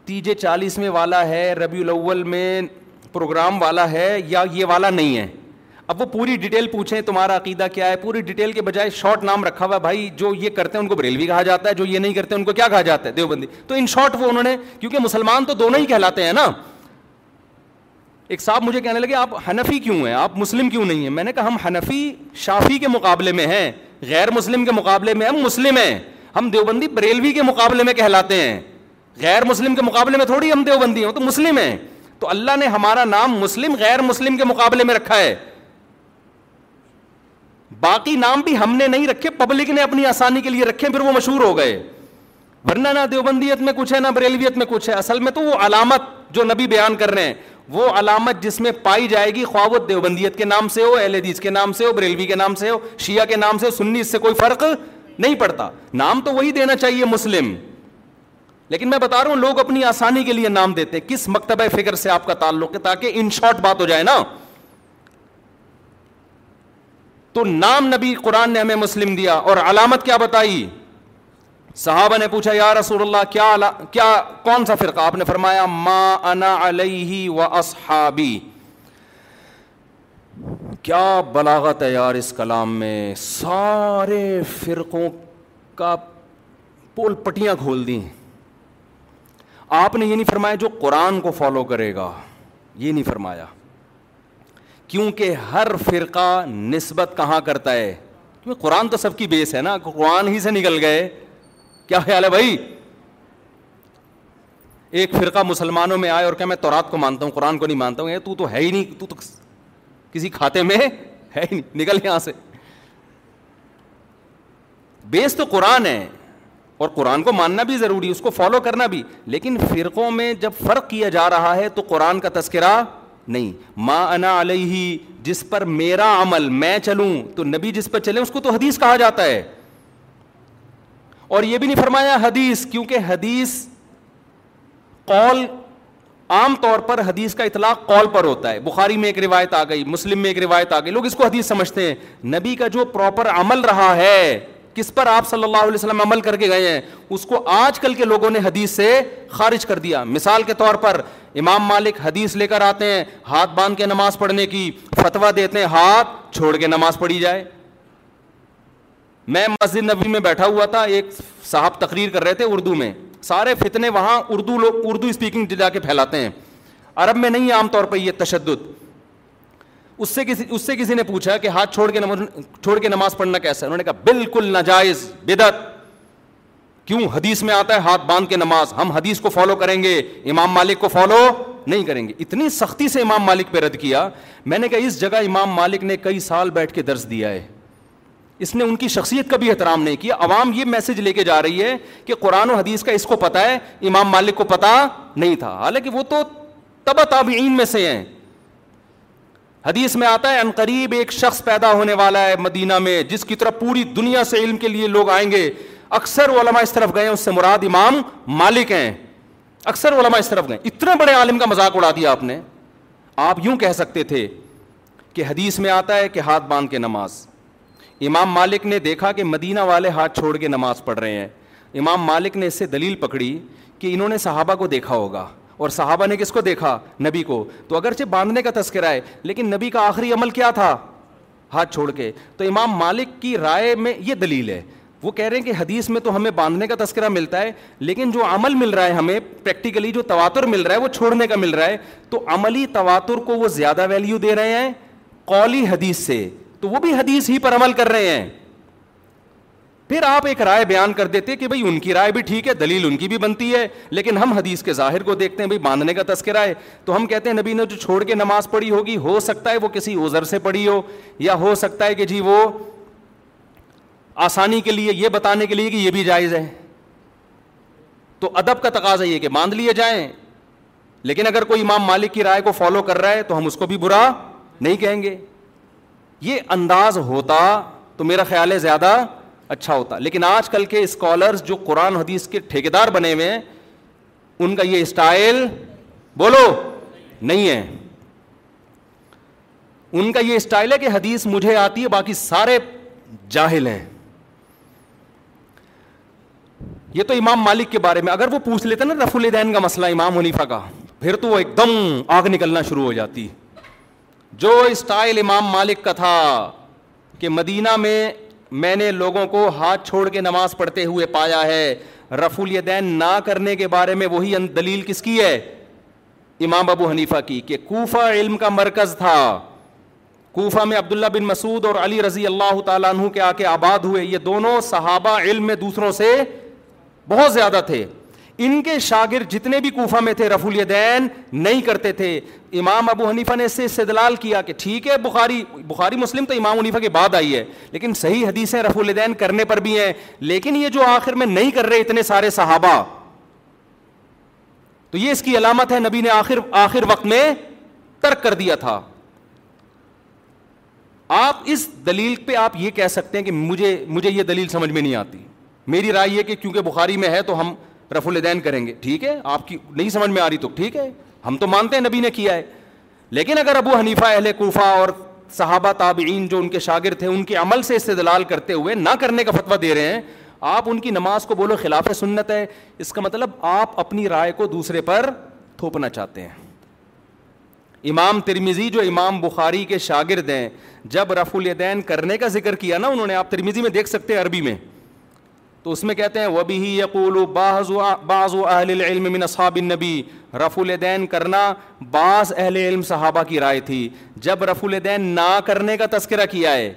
Speaker 3: تیجے چالیس میں والا ہے ربیع الاول میں پروگرام والا ہے یا یہ والا نہیں ہے اب وہ پوری ڈیٹیل پوچھیں تمہارا عقیدہ کیا ہے پوری ڈیٹیل کے بجائے شارٹ نام رکھا ہوا ہے بھائی جو یہ کرتے ہیں ان کو بریلوی کہا جاتا ہے جو یہ نہیں کرتے ان کو کیا کہا جاتا ہے دیوبندی تو ان شارٹ وہ انہوں نے کیونکہ مسلمان تو دونوں ہی کہلاتے ہیں نا ایک صاحب مجھے کہنے لگے آپ حنفی کیوں ہیں آپ مسلم کیوں نہیں ہیں میں نے کہا ہم حنفی شافی کے مقابلے میں ہیں غیر مسلم کے مقابلے میں ہم مسلم ہیں ہم دیوبندی بریلوی کے مقابلے میں کہلاتے ہیں غیر مسلم کے مقابلے میں تھوڑی ہم دیوبندی ہیں تو مسلم ہیں تو اللہ نے ہمارا نام مسلم غیر مسلم کے مقابلے میں رکھا ہے باقی نام بھی ہم نے نہیں رکھے پبلک نے اپنی آسانی کے لیے رکھے پھر وہ مشہور ہو گئے ورنہ نہ دیوبندیت میں کچھ ہے نہ بریلویت میں کچھ ہے اصل میں تو وہ علامت جو نبی بیان کر رہے ہیں وہ علامت جس میں پائی جائے گی خواب دیوبندیت کے نام سے ہو اہل حدیث کے نام سے ہو بریلوی کے نام سے ہو شیعہ کے نام سے کوئی فرق نہیں پڑتا نام تو وہی دینا چاہیے مسلم لیکن میں بتا رہا ہوں لوگ اپنی آسانی کے لیے نام دیتے کس مکتبہ فکر سے آپ کا تعلق ہے تاکہ ان شارٹ بات ہو جائے نا تو نام نبی قرآن نے ہمیں مسلم دیا اور علامت کیا بتائی صحابہ نے پوچھا یا رسول اللہ کیا لا, کیا کون سا فرقہ آپ نے فرمایا ما انا علیہ و اصحابی کیا بلاغت ہے یار اس کلام میں سارے فرقوں کا پول پٹیاں کھول دیں آپ نے یہ نہیں فرمایا جو قرآن کو فالو کرے گا یہ نہیں فرمایا کیونکہ ہر فرقہ نسبت کہاں کرتا ہے کیونکہ قرآن تو سب کی بیس ہے نا قرآن ہی سے نکل گئے کیا خیال ہے بھائی ایک فرقہ مسلمانوں میں آئے اور کیا میں تو رات کو مانتا ہوں قرآن کو نہیں مانتا ہوں تو تو ہے ہی نہیں تو تو کسی کھاتے میں ہے ہی نہیں نکل یہاں سے بیس تو قرآن ہے اور قرآن کو ماننا بھی ضروری ہے اس کو فالو کرنا بھی لیکن فرقوں میں جب فرق کیا جا رہا ہے تو قرآن کا تذکرہ نہیں ما انا علیہ جس پر میرا عمل میں چلوں تو نبی جس پر چلے اس کو تو حدیث کہا جاتا ہے اور یہ بھی نہیں فرمایا حدیث کیونکہ حدیث قول عام طور پر حدیث کا اطلاق قول پر ہوتا ہے بخاری میں ایک روایت آ گئی مسلم میں ایک روایت آ گئی لوگ اس کو حدیث سمجھتے ہیں نبی کا جو پراپر عمل رہا ہے کس پر آپ صلی اللہ علیہ وسلم عمل کر کے گئے ہیں اس کو آج کل کے لوگوں نے حدیث سے خارج کر دیا مثال کے طور پر امام مالک حدیث لے کر آتے ہیں ہاتھ باندھ کے نماز پڑھنے کی فتویٰ دیتے ہیں ہاتھ چھوڑ کے نماز پڑھی جائے میں مسجد نبی میں بیٹھا ہوا تھا ایک صاحب تقریر کر رہے تھے اردو میں سارے فتنے وہاں اردو لوگ اردو اسپیکنگ جا کے پھیلاتے ہیں عرب میں نہیں عام طور پہ یہ تشدد اس سے کسی اس سے کسی نے پوچھا کہ ہاتھ چھوڑ کے نماز چھوڑ کے نماز پڑھنا کیسا ہے انہوں نے کہا بالکل ناجائز بدعت کیوں حدیث میں آتا ہے ہاتھ باندھ کے نماز ہم حدیث کو فالو کریں گے امام مالک کو فالو نہیں کریں گے اتنی سختی سے امام مالک پہ رد کیا میں نے کہا اس جگہ امام مالک نے کئی سال بیٹھ کے درس دیا ہے اس نے ان کی شخصیت کا بھی احترام نہیں کیا عوام یہ میسج لے کے جا رہی ہے کہ قرآن و حدیث کا اس کو پتہ ہے امام مالک کو پتہ نہیں تھا حالانکہ وہ تو تب تابعین میں سے ہیں حدیث میں آتا ہے عنقریب ایک شخص پیدا ہونے والا ہے مدینہ میں جس کی طرف پوری دنیا سے علم کے لیے لوگ آئیں گے اکثر علماء اس طرف گئے اس سے مراد امام مالک ہیں اکثر علماء اس طرف گئے اتنے بڑے عالم کا مذاق اڑا دیا آپ نے آپ یوں کہہ سکتے تھے کہ حدیث میں آتا ہے کہ ہاتھ باندھ کے نماز امام مالک نے دیکھا کہ مدینہ والے ہاتھ چھوڑ کے نماز پڑھ رہے ہیں امام مالک نے اس سے دلیل پکڑی کہ انہوں نے صحابہ کو دیکھا ہوگا اور صحابہ نے کس کو دیکھا نبی کو تو اگرچہ باندھنے کا تذکرہ ہے لیکن نبی کا آخری عمل کیا تھا ہاتھ چھوڑ کے تو امام مالک کی رائے میں یہ دلیل ہے وہ کہہ رہے ہیں کہ حدیث میں تو ہمیں باندھنے کا تذکرہ ملتا ہے لیکن جو عمل مل رہا ہے ہمیں پریکٹیکلی جو تواتر مل رہا ہے وہ چھوڑنے کا مل رہا ہے تو عملی تواتر کو وہ زیادہ ویلیو دے رہے ہیں قولی حدیث سے تو وہ بھی حدیث ہی پر عمل کر رہے ہیں پھر آپ ایک رائے بیان کر دیتے کہ بھائی ان کی رائے بھی ٹھیک ہے دلیل ان کی بھی بنتی ہے لیکن ہم حدیث کے ظاہر کو دیکھتے ہیں بھائی باندھنے کا تذکرہ ہے تو ہم کہتے ہیں نبی نے جو چھوڑ کے نماز پڑھی ہوگی ہو سکتا ہے وہ کسی اوزر سے پڑھی ہو یا ہو سکتا ہے کہ جی وہ آسانی کے لیے یہ بتانے کے لیے کہ یہ بھی جائز ہے تو ادب کا تقاضا یہ کہ باندھ لیے جائیں لیکن اگر کوئی امام مالک کی رائے کو فالو کر رہا ہے تو ہم اس کو بھی برا نہیں کہیں گے یہ انداز ہوتا تو میرا خیال ہے زیادہ اچھا ہوتا لیکن آج کل کے اسکالرز جو قرآن حدیث کے ٹھیکیدار بنے ہوئے ہیں ان کا یہ اسٹائل بولو نہیں ہے ان کا یہ اسٹائل ہے کہ حدیث مجھے آتی ہے باقی سارے جاہل ہیں یہ تو امام مالک کے بارے میں اگر وہ پوچھ لیتے نا رف الدین کا مسئلہ امام حنیفہ کا پھر تو وہ ایک دم آگ نکلنا شروع ہو جاتی جو اسٹائل امام مالک کا تھا کہ مدینہ میں میں نے لوگوں کو ہاتھ چھوڑ کے نماز پڑھتے ہوئے پایا ہے رف الیدین نہ کرنے کے بارے میں وہی دلیل کس کی ہے امام ابو حنیفہ کی کہ کوفہ علم کا مرکز تھا کوفہ میں عبداللہ بن مسعود اور علی رضی اللہ تعالیٰ عنہ کے آ کے آباد ہوئے یہ دونوں صحابہ علم میں دوسروں سے بہت زیادہ تھے ان کے شاگرد جتنے بھی کوفہ میں تھے رفول نہیں کرتے تھے امام ابو حنیفہ نے اس سے استدلال کیا کہ ٹھیک ہے بخاری بخاری مسلم تو امام حنیفہ کے بعد آئی ہے لیکن صحیح حدیثیں ہے الیدین کرنے پر بھی ہیں لیکن یہ جو آخر میں نہیں کر رہے اتنے سارے صحابہ تو یہ اس کی علامت ہے نبی نے آخر آخر وقت میں ترک کر دیا تھا آپ اس دلیل پہ آپ یہ کہہ سکتے ہیں کہ مجھے مجھے یہ دلیل سمجھ میں نہیں آتی میری رائے یہ کہ کیونکہ بخاری میں ہے تو ہم رف الدین کریں گے ٹھیک ہے آپ کی نہیں سمجھ میں آ رہی تو ٹھیک ہے ہم تو مانتے ہیں نبی نے کیا ہے لیکن اگر ابو حنیفہ اہل کوفہ اور صحابہ تابعین جو ان کے شاگرد تھے ان کے عمل سے استدلال کرتے ہوئے نہ کرنے کا فتویٰ دے رہے ہیں آپ ان کی نماز کو بولو خلاف سنت ہے اس کا مطلب آپ اپنی رائے کو دوسرے پر تھوپنا چاہتے ہیں امام ترمیزی جو امام بخاری کے شاگرد ہیں جب رف الدین کرنے کا ذکر کیا نا انہوں نے آپ ترمیزی میں دیکھ سکتے ہیں عربی میں تو اس میں کہتے ہیں وبی یقولو بعض بعض اہل العلم من اصحاب النبی رف الدین کرنا بعض اہل علم صحابہ کی رائے تھی جب رف الدین نہ کرنے کا تذکرہ کیا ہے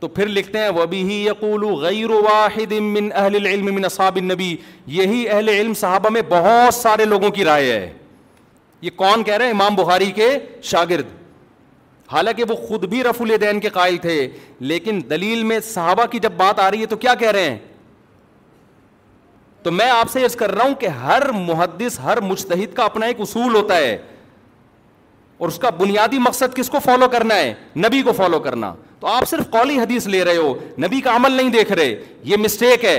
Speaker 3: تو پھر لکھتے ہیں وبی ہی یقول غیر واحد اہل من اصحاب النبی یہی اہل علم صحابہ میں بہت سارے لوگوں کی رائے ہے یہ کون کہہ رہے ہیں امام بخاری کے شاگرد حالانکہ وہ خود بھی رف الدین کے قائل تھے لیکن دلیل میں صحابہ کی جب بات آ رہی ہے تو کیا کہہ رہے ہیں تو میں آپ سے عرض کر رہا ہوں کہ ہر محدث ہر مشتحد کا اپنا ایک اصول ہوتا ہے اور اس کا بنیادی مقصد کس کو فالو کرنا ہے نبی کو فالو کرنا تو آپ صرف قولی حدیث لے رہے ہو نبی کا عمل نہیں دیکھ رہے یہ مسٹیک ہے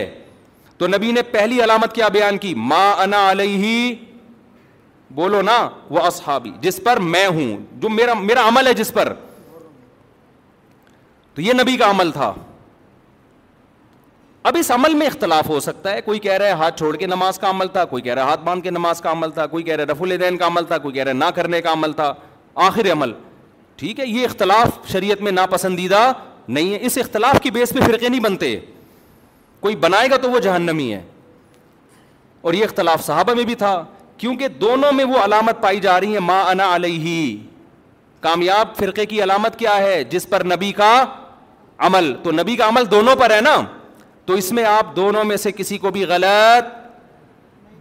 Speaker 3: تو نبی نے پہلی علامت کیا بیان کی ما انا علیہ بولو نا وہ اصحابی جس پر میں ہوں جو میرا میرا عمل ہے جس پر تو یہ نبی کا عمل تھا اب اس عمل میں اختلاف ہو سکتا ہے کوئی کہہ رہا ہے ہاتھ چھوڑ کے نماز کا عمل تھا کوئی کہہ رہا ہے ہاتھ باندھ کے نماز کا عمل تھا کوئی کہہ رہا ہے رف الدین کا عمل تھا کوئی کہہ رہا ہے نہ کرنے کا عمل تھا آخر عمل ٹھیک ہے یہ اختلاف شریعت میں ناپسندیدہ نہیں ہے اس اختلاف کی بیس پہ فرقے نہیں بنتے کوئی بنائے گا تو وہ جہنمی ہے اور یہ اختلاف صحابہ میں بھی تھا کیونکہ دونوں میں وہ علامت پائی جا رہی ہے ما انا علیہ کامیاب فرقے کی علامت کیا ہے جس پر نبی کا عمل تو نبی کا عمل دونوں پر ہے نا تو اس میں آپ دونوں میں سے کسی کو بھی غلط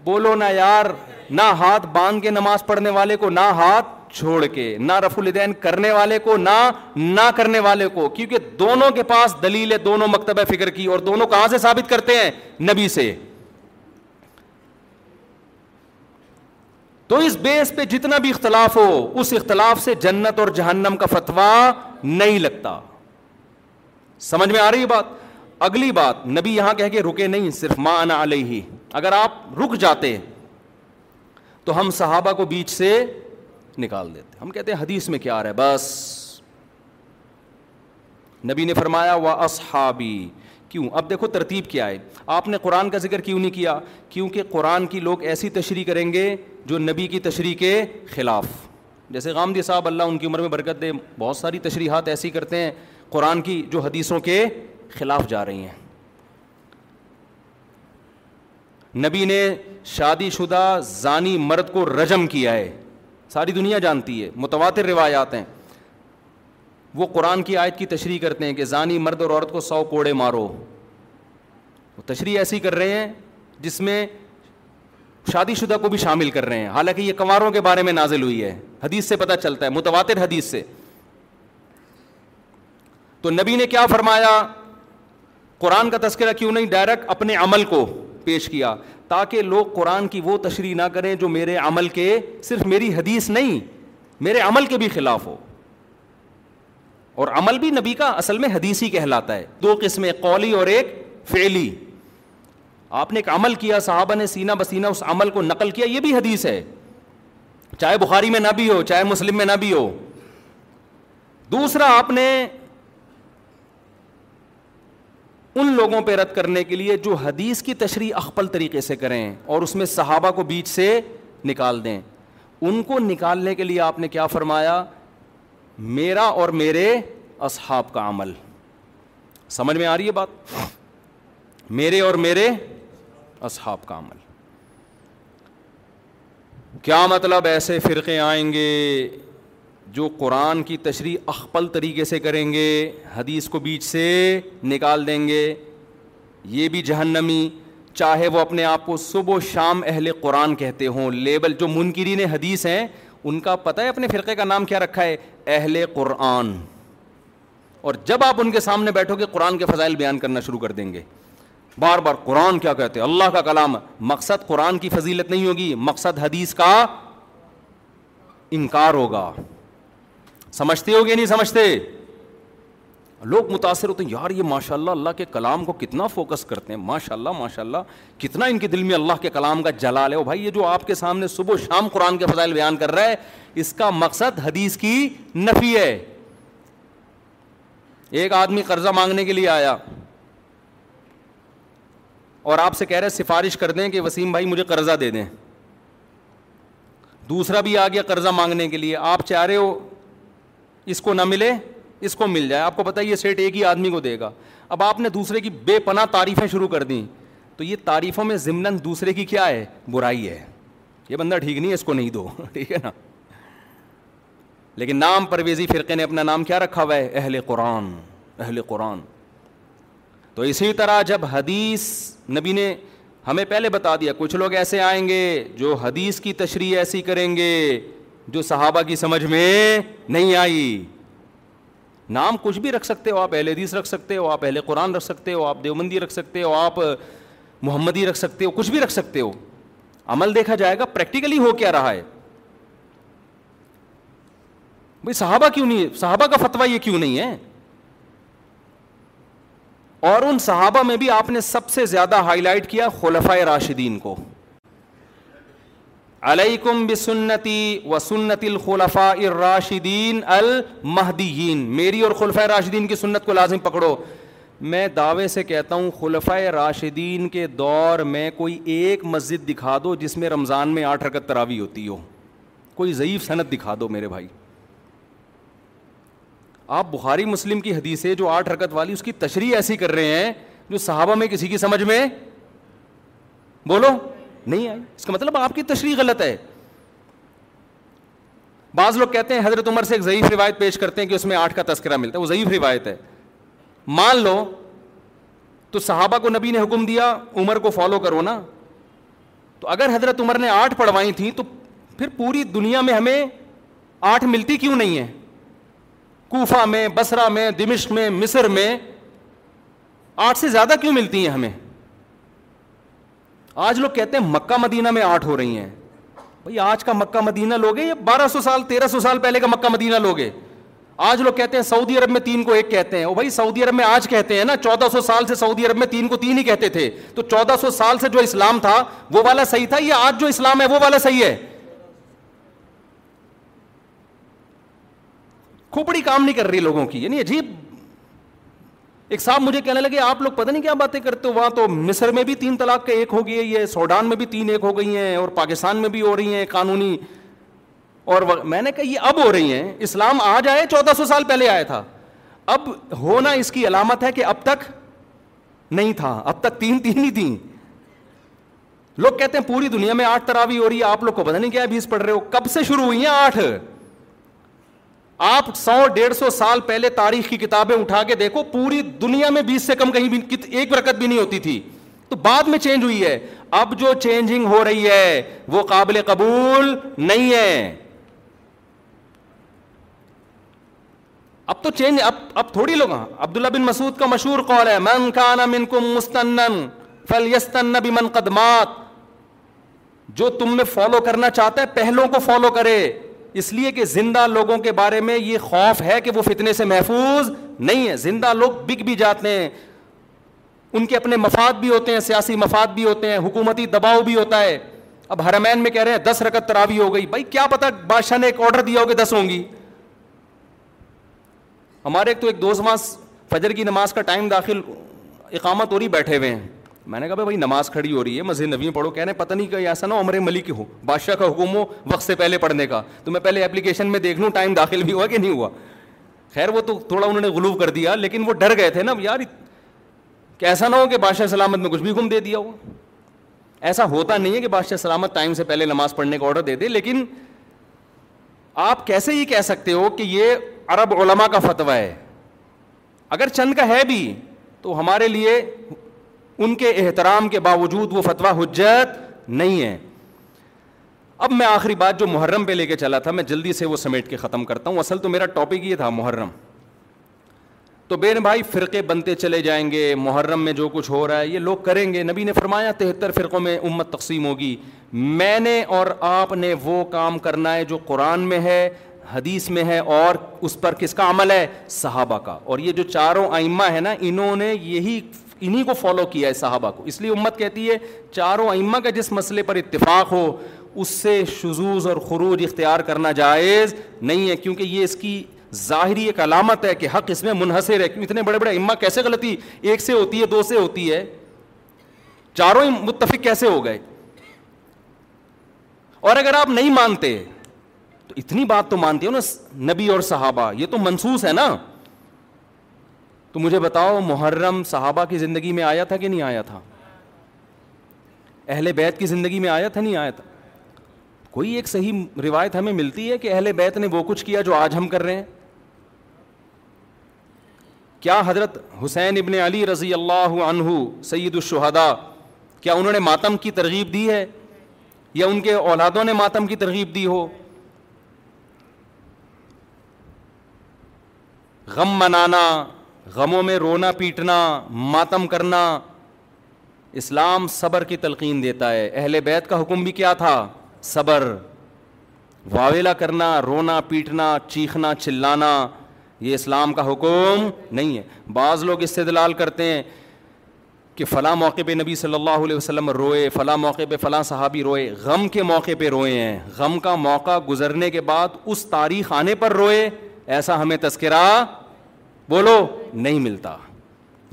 Speaker 3: بولو نہ یار نہ ہاتھ باندھ کے نماز پڑھنے والے کو نہ ہاتھ چھوڑ کے نہ رف الدین کرنے والے کو نہ نہ کرنے والے کو کیونکہ دونوں کے پاس دلیل ہے دونوں مکتبہ فکر کی اور دونوں کہاں سے ثابت کرتے ہیں نبی سے تو اس بیس پہ جتنا بھی اختلاف ہو اس اختلاف سے جنت اور جہنم کا فتوا نہیں لگتا سمجھ میں آ رہی ہے بات اگلی بات نبی یہاں کہہ کے رکے نہیں صرف ماں علیہ اگر آپ رک جاتے تو ہم صحابہ کو بیچ سے نکال دیتے ہم کہتے ہیں حدیث میں کیا آ رہا ہے بس نبی نے فرمایا وہ اصحابی کیوں اب دیکھو ترتیب کیا ہے آپ نے قرآن کا ذکر کیوں نہیں کیا کیونکہ قرآن کی لوگ ایسی تشریح کریں گے جو نبی کی تشریح کے خلاف جیسے غام صاحب اللہ ان کی عمر میں برکت دے بہت ساری تشریحات ایسی کرتے ہیں قرآن کی جو حدیثوں کے خلاف جا رہی ہیں نبی نے شادی شدہ زانی مرد کو رجم کیا ہے ساری دنیا جانتی ہے متواتر روایات ہیں وہ قرآن کی آیت کی تشریح کرتے ہیں کہ زانی مرد اور عورت کو سو کوڑے مارو وہ تشریح ایسی کر رہے ہیں جس میں شادی شدہ کو بھی شامل کر رہے ہیں حالانکہ یہ کنواروں کے بارے میں نازل ہوئی ہے حدیث سے پتہ چلتا ہے متواتر حدیث سے تو نبی نے کیا فرمایا قرآن کا تذکرہ کیوں نہیں ڈائریکٹ اپنے عمل کو پیش کیا تاکہ لوگ قرآن کی وہ تشریح نہ کریں جو میرے عمل کے صرف میری حدیث نہیں میرے عمل کے بھی خلاف ہو اور عمل بھی نبی کا اصل میں حدیث ہی کہلاتا ہے دو قسمیں قولی اور ایک فعلی آپ نے ایک عمل کیا صحابہ نے سینہ بسینہ اس عمل کو نقل کیا یہ بھی حدیث ہے چاہے بخاری میں نہ بھی ہو چاہے مسلم میں نہ بھی ہو دوسرا آپ نے ان لوگوں پہ رد کرنے کے لیے جو حدیث کی تشریح اخپل طریقے سے کریں اور اس میں صحابہ کو بیچ سے نکال دیں ان کو نکالنے کے لیے آپ نے کیا فرمایا میرا اور میرے اصحاب کا عمل سمجھ میں آ رہی ہے بات میرے اور میرے اصحاب کا عمل کیا مطلب ایسے فرقے آئیں گے جو قرآن کی تشریح اخپل طریقے سے کریں گے حدیث کو بیچ سے نکال دیں گے یہ بھی جہنمی چاہے وہ اپنے آپ کو صبح و شام اہل قرآن کہتے ہوں لیبل جو منکرین حدیث ہیں ان کا پتہ ہے اپنے فرقے کا نام کیا رکھا ہے اہل قرآن اور جب آپ ان کے سامنے بیٹھو گے قرآن کے فضائل بیان کرنا شروع کر دیں گے بار بار قرآن کیا کہتے ہیں اللہ کا کلام مقصد قرآن کی فضیلت نہیں ہوگی مقصد حدیث کا انکار ہوگا سمجھتے ہو کہ نہیں سمجھتے لوگ متاثر ہوتے ہیں یار یہ ماشاء اللہ اللہ کے کلام کو کتنا فوکس کرتے ہیں ماشاء اللہ ماشاء اللہ کتنا ان کے دل میں اللہ کے کلام کا جلال ہے بھائی یہ جو آپ کے سامنے صبح و شام قرآن کے فضائل بیان کر رہا ہے اس کا مقصد حدیث کی نفی ہے ایک آدمی قرضہ مانگنے کے لیے آیا اور آپ سے کہہ رہے سفارش کر دیں کہ وسیم بھائی مجھے قرضہ دے دیں دوسرا بھی آ گیا قرضہ مانگنے کے لیے آپ چاہ رہے ہو اس کو نہ ملے اس کو مل جائے آپ کو پتا یہ سیٹ ایک ہی آدمی کو دے گا اب آپ نے دوسرے کی بے پناہ تعریفیں شروع کر دیں تو یہ تعریفوں میں ضمن دوسرے کی کیا ہے برائی ہے یہ بندہ ٹھیک نہیں ہے اس کو نہیں دو ٹھیک ہے نا لیکن نام پرویزی فرقے نے اپنا نام کیا رکھا ہوا ہے اہل قرآن اہل قرآن تو اسی طرح جب حدیث نبی نے ہمیں پہلے بتا دیا کچھ لوگ ایسے آئیں گے جو حدیث کی تشریح ایسی کریں گے جو صحابہ کی سمجھ میں نہیں آئی نام کچھ بھی رکھ سکتے ہو آپ اہل حدیث رکھ سکتے ہو آپ اہل قرآن رکھ سکتے ہو آپ دیوبندی رکھ سکتے ہو آپ محمدی رکھ سکتے ہو کچھ بھی رکھ سکتے ہو عمل دیکھا جائے گا پریکٹیکلی ہو کیا رہا ہے بھائی صحابہ کیوں نہیں صحابہ کا فتویٰ یہ کیوں نہیں ہے اور ان صحابہ میں بھی آپ نے سب سے زیادہ ہائی لائٹ کیا خلفۂ راشدین کو علیکم بسنتی و سنت الخلفاء الراشدین المہدیین میری اور خلفۂ راشدین کی سنت کو لازم پکڑو میں دعوے سے کہتا ہوں خلفۂ راشدین کے دور میں کوئی ایک مسجد دکھا دو جس میں رمضان میں آٹھ رکت تراوی ہوتی ہو کوئی ضعیف صنعت دکھا دو میرے بھائی آپ بخاری مسلم کی حدیثیں جو آٹھ رکت والی اس کی تشریح ایسی کر رہے ہیں جو صحابہ میں کسی کی سمجھ میں بولو نہیں آئی اس کا مطلب آپ کی تشریح غلط ہے بعض لوگ کہتے ہیں حضرت عمر سے ایک ضعیف روایت پیش کرتے ہیں کہ اس میں آٹھ کا تذکرہ ملتا ہے وہ ضعیف روایت ہے مان لو تو صحابہ کو نبی نے حکم دیا عمر کو فالو کرو نا تو اگر حضرت عمر نے آٹھ پڑھوائی تھی تو پھر پوری دنیا میں ہمیں آٹھ ملتی کیوں نہیں ہے کوفہ میں بسرا میں دمشق میں مصر میں آٹھ سے زیادہ کیوں ملتی ہیں ہمیں آج لوگ کہتے ہیں مکہ مدینہ میں آٹھ ہو رہی ہیں بھائی آج کا مکہ مدینہ لوگے یا بارہ سو سال تیرہ سو سال پہلے کا مکہ مدینہ لوگے آج لوگ کہتے ہیں سعودی عرب میں تین کو ایک کہتے ہیں بھائی سعودی عرب میں آج کہتے ہیں نا چودہ سو سال سے سعودی عرب میں تین کو تین ہی کہتے تھے تو چودہ سو سال سے جو اسلام تھا وہ والا صحیح تھا یا آج جو اسلام ہے وہ والا صحیح ہے کھوپڑی کام نہیں کر رہی لوگوں کی یعنی عجیب ایک صاحب مجھے کہنے لگے آپ لوگ پتہ نہیں کیا باتیں کرتے ہو وہاں تو مصر میں بھی تین طلاق کے ایک ہو گئی ہے سوڈان میں بھی تین ایک ہو گئی ہیں اور پاکستان میں بھی ہو رہی ہیں قانونی اور میں نے کہا یہ اب ہو رہی ہیں اسلام آ جائے چودہ سو سال پہلے آیا تھا اب ہونا اس کی علامت ہے کہ اب تک نہیں تھا اب تک تین تین ہی تھیں لوگ کہتے ہیں پوری دنیا میں آٹھ تراوی ہو رہی ہے آپ لوگ کو پتہ نہیں کیا ابھی پڑھ رہے ہو کب سے شروع ہوئی ہیں آٹھ آپ سو ڈیڑھ سو سال پہلے تاریخ کی کتابیں اٹھا کے دیکھو پوری دنیا میں بیس سے کم کہیں بھی ایک برکت بھی نہیں ہوتی تھی تو بعد میں چینج ہوئی ہے اب جو چینجنگ ہو رہی ہے وہ قابل قبول نہیں ہے اب تو چینج اب اب تھوڑی لوگ ہاں عبد اللہ بن مسعود کا مشہور قول ہے من کانا من کو مستن فل یستنبی قدمات جو تم میں فالو کرنا چاہتا ہے پہلوں کو فالو کرے اس لیے کہ زندہ لوگوں کے بارے میں یہ خوف ہے کہ وہ فتنے سے محفوظ نہیں ہے زندہ لوگ بک بھی جاتے ہیں ان کے اپنے مفاد بھی ہوتے ہیں سیاسی مفاد بھی ہوتے ہیں حکومتی دباؤ بھی ہوتا ہے اب ہرمین میں کہہ رہے ہیں دس رکت تراوی ہو گئی بھائی کیا پتا بادشاہ نے ایک آرڈر دیا ہوگا دس ہوں گی ہمارے ایک تو ایک دوست ماس فجر کی نماز کا ٹائم داخل اقامت ہو رہی بیٹھے ہوئے ہیں میں نے کہا بھائی نماز کھڑی ہو رہی ہے مزے نبی پڑھو کہنے پتہ نہیں کہ ایسا نہ عمر ملی ملک ہو بادشاہ کا حکم ہو وقت سے پہلے پڑھنے کا تو میں پہلے اپلیکیشن میں دیکھ لوں ٹائم داخل بھی ہوا کہ نہیں ہوا خیر وہ تو تھوڑا انہوں نے غلوب کر دیا لیکن وہ ڈر گئے تھے نا یار کہ ایسا نہ ہو کہ بادشاہ سلامت میں کچھ بھی حکم دے دیا ہو ایسا ہوتا نہیں ہے کہ بادشاہ سلامت ٹائم سے پہلے نماز پڑھنے کا آڈر دے دے لیکن آپ کیسے یہ کہہ سکتے ہو کہ یہ عرب علماء کا فتویٰ ہے اگر چند کا ہے بھی تو ہمارے لیے ان کے احترام کے باوجود وہ فتویٰ حجت نہیں ہے اب میں آخری بات جو محرم پہ لے کے چلا تھا میں جلدی سے وہ سمیٹ کے ختم کرتا ہوں اصل تو میرا ٹاپک یہ تھا محرم تو بین بھائی فرقے بنتے چلے جائیں گے محرم میں جو کچھ ہو رہا ہے یہ لوگ کریں گے نبی نے فرمایا تہتر فرقوں میں امت تقسیم ہوگی میں نے اور آپ نے وہ کام کرنا ہے جو قرآن میں ہے حدیث میں ہے اور اس پر کس کا عمل ہے صحابہ کا اور یہ جو چاروں آئمہ ہے نا انہوں نے یہی انہی کو فالو کیا ہے صحابہ کو اس لیے امت کہتی ہے چاروں ائمہ کا جس مسئلے پر اتفاق ہو اس سے شزوز اور خروج اختیار کرنا جائز نہیں ہے کیونکہ یہ اس کی ظاہری ایک علامت ہے کہ حق اس میں منحصر ہے اتنے بڑے بڑے امہ کیسے غلطی ایک سے ہوتی ہے دو سے ہوتی ہے چاروں متفق کیسے ہو گئے اور اگر آپ نہیں مانتے تو اتنی بات تو مانتے ہو نا نبی اور صحابہ یہ تو منسوس ہے نا تو مجھے بتاؤ محرم صحابہ کی زندگی میں آیا تھا کہ نہیں آیا تھا اہل بیت کی زندگی میں آیا تھا نہیں آیا تھا کوئی ایک صحیح روایت ہمیں ملتی ہے کہ اہل بیت نے وہ کچھ کیا جو آج ہم کر رہے ہیں کیا حضرت حسین ابن علی رضی اللہ عنہ سید الشہدا کیا انہوں نے ماتم کی ترغیب دی ہے یا ان کے اولادوں نے ماتم کی ترغیب دی ہو غم منانا غموں میں رونا پیٹنا ماتم کرنا اسلام صبر کی تلقین دیتا ہے اہل بیت کا حکم بھی کیا تھا صبر واویلا کرنا رونا پیٹنا چیخنا چلانا یہ اسلام کا حکم نہیں ہے بعض لوگ اس سے دلال کرتے ہیں کہ فلاں موقع پہ نبی صلی اللہ علیہ وسلم روئے فلاں موقع پہ فلاں صحابی روئے غم کے موقع پہ روئے ہیں غم کا موقع گزرنے کے بعد اس تاریخ آنے پر روئے ایسا ہمیں تذکرہ بولو نہیں ملتا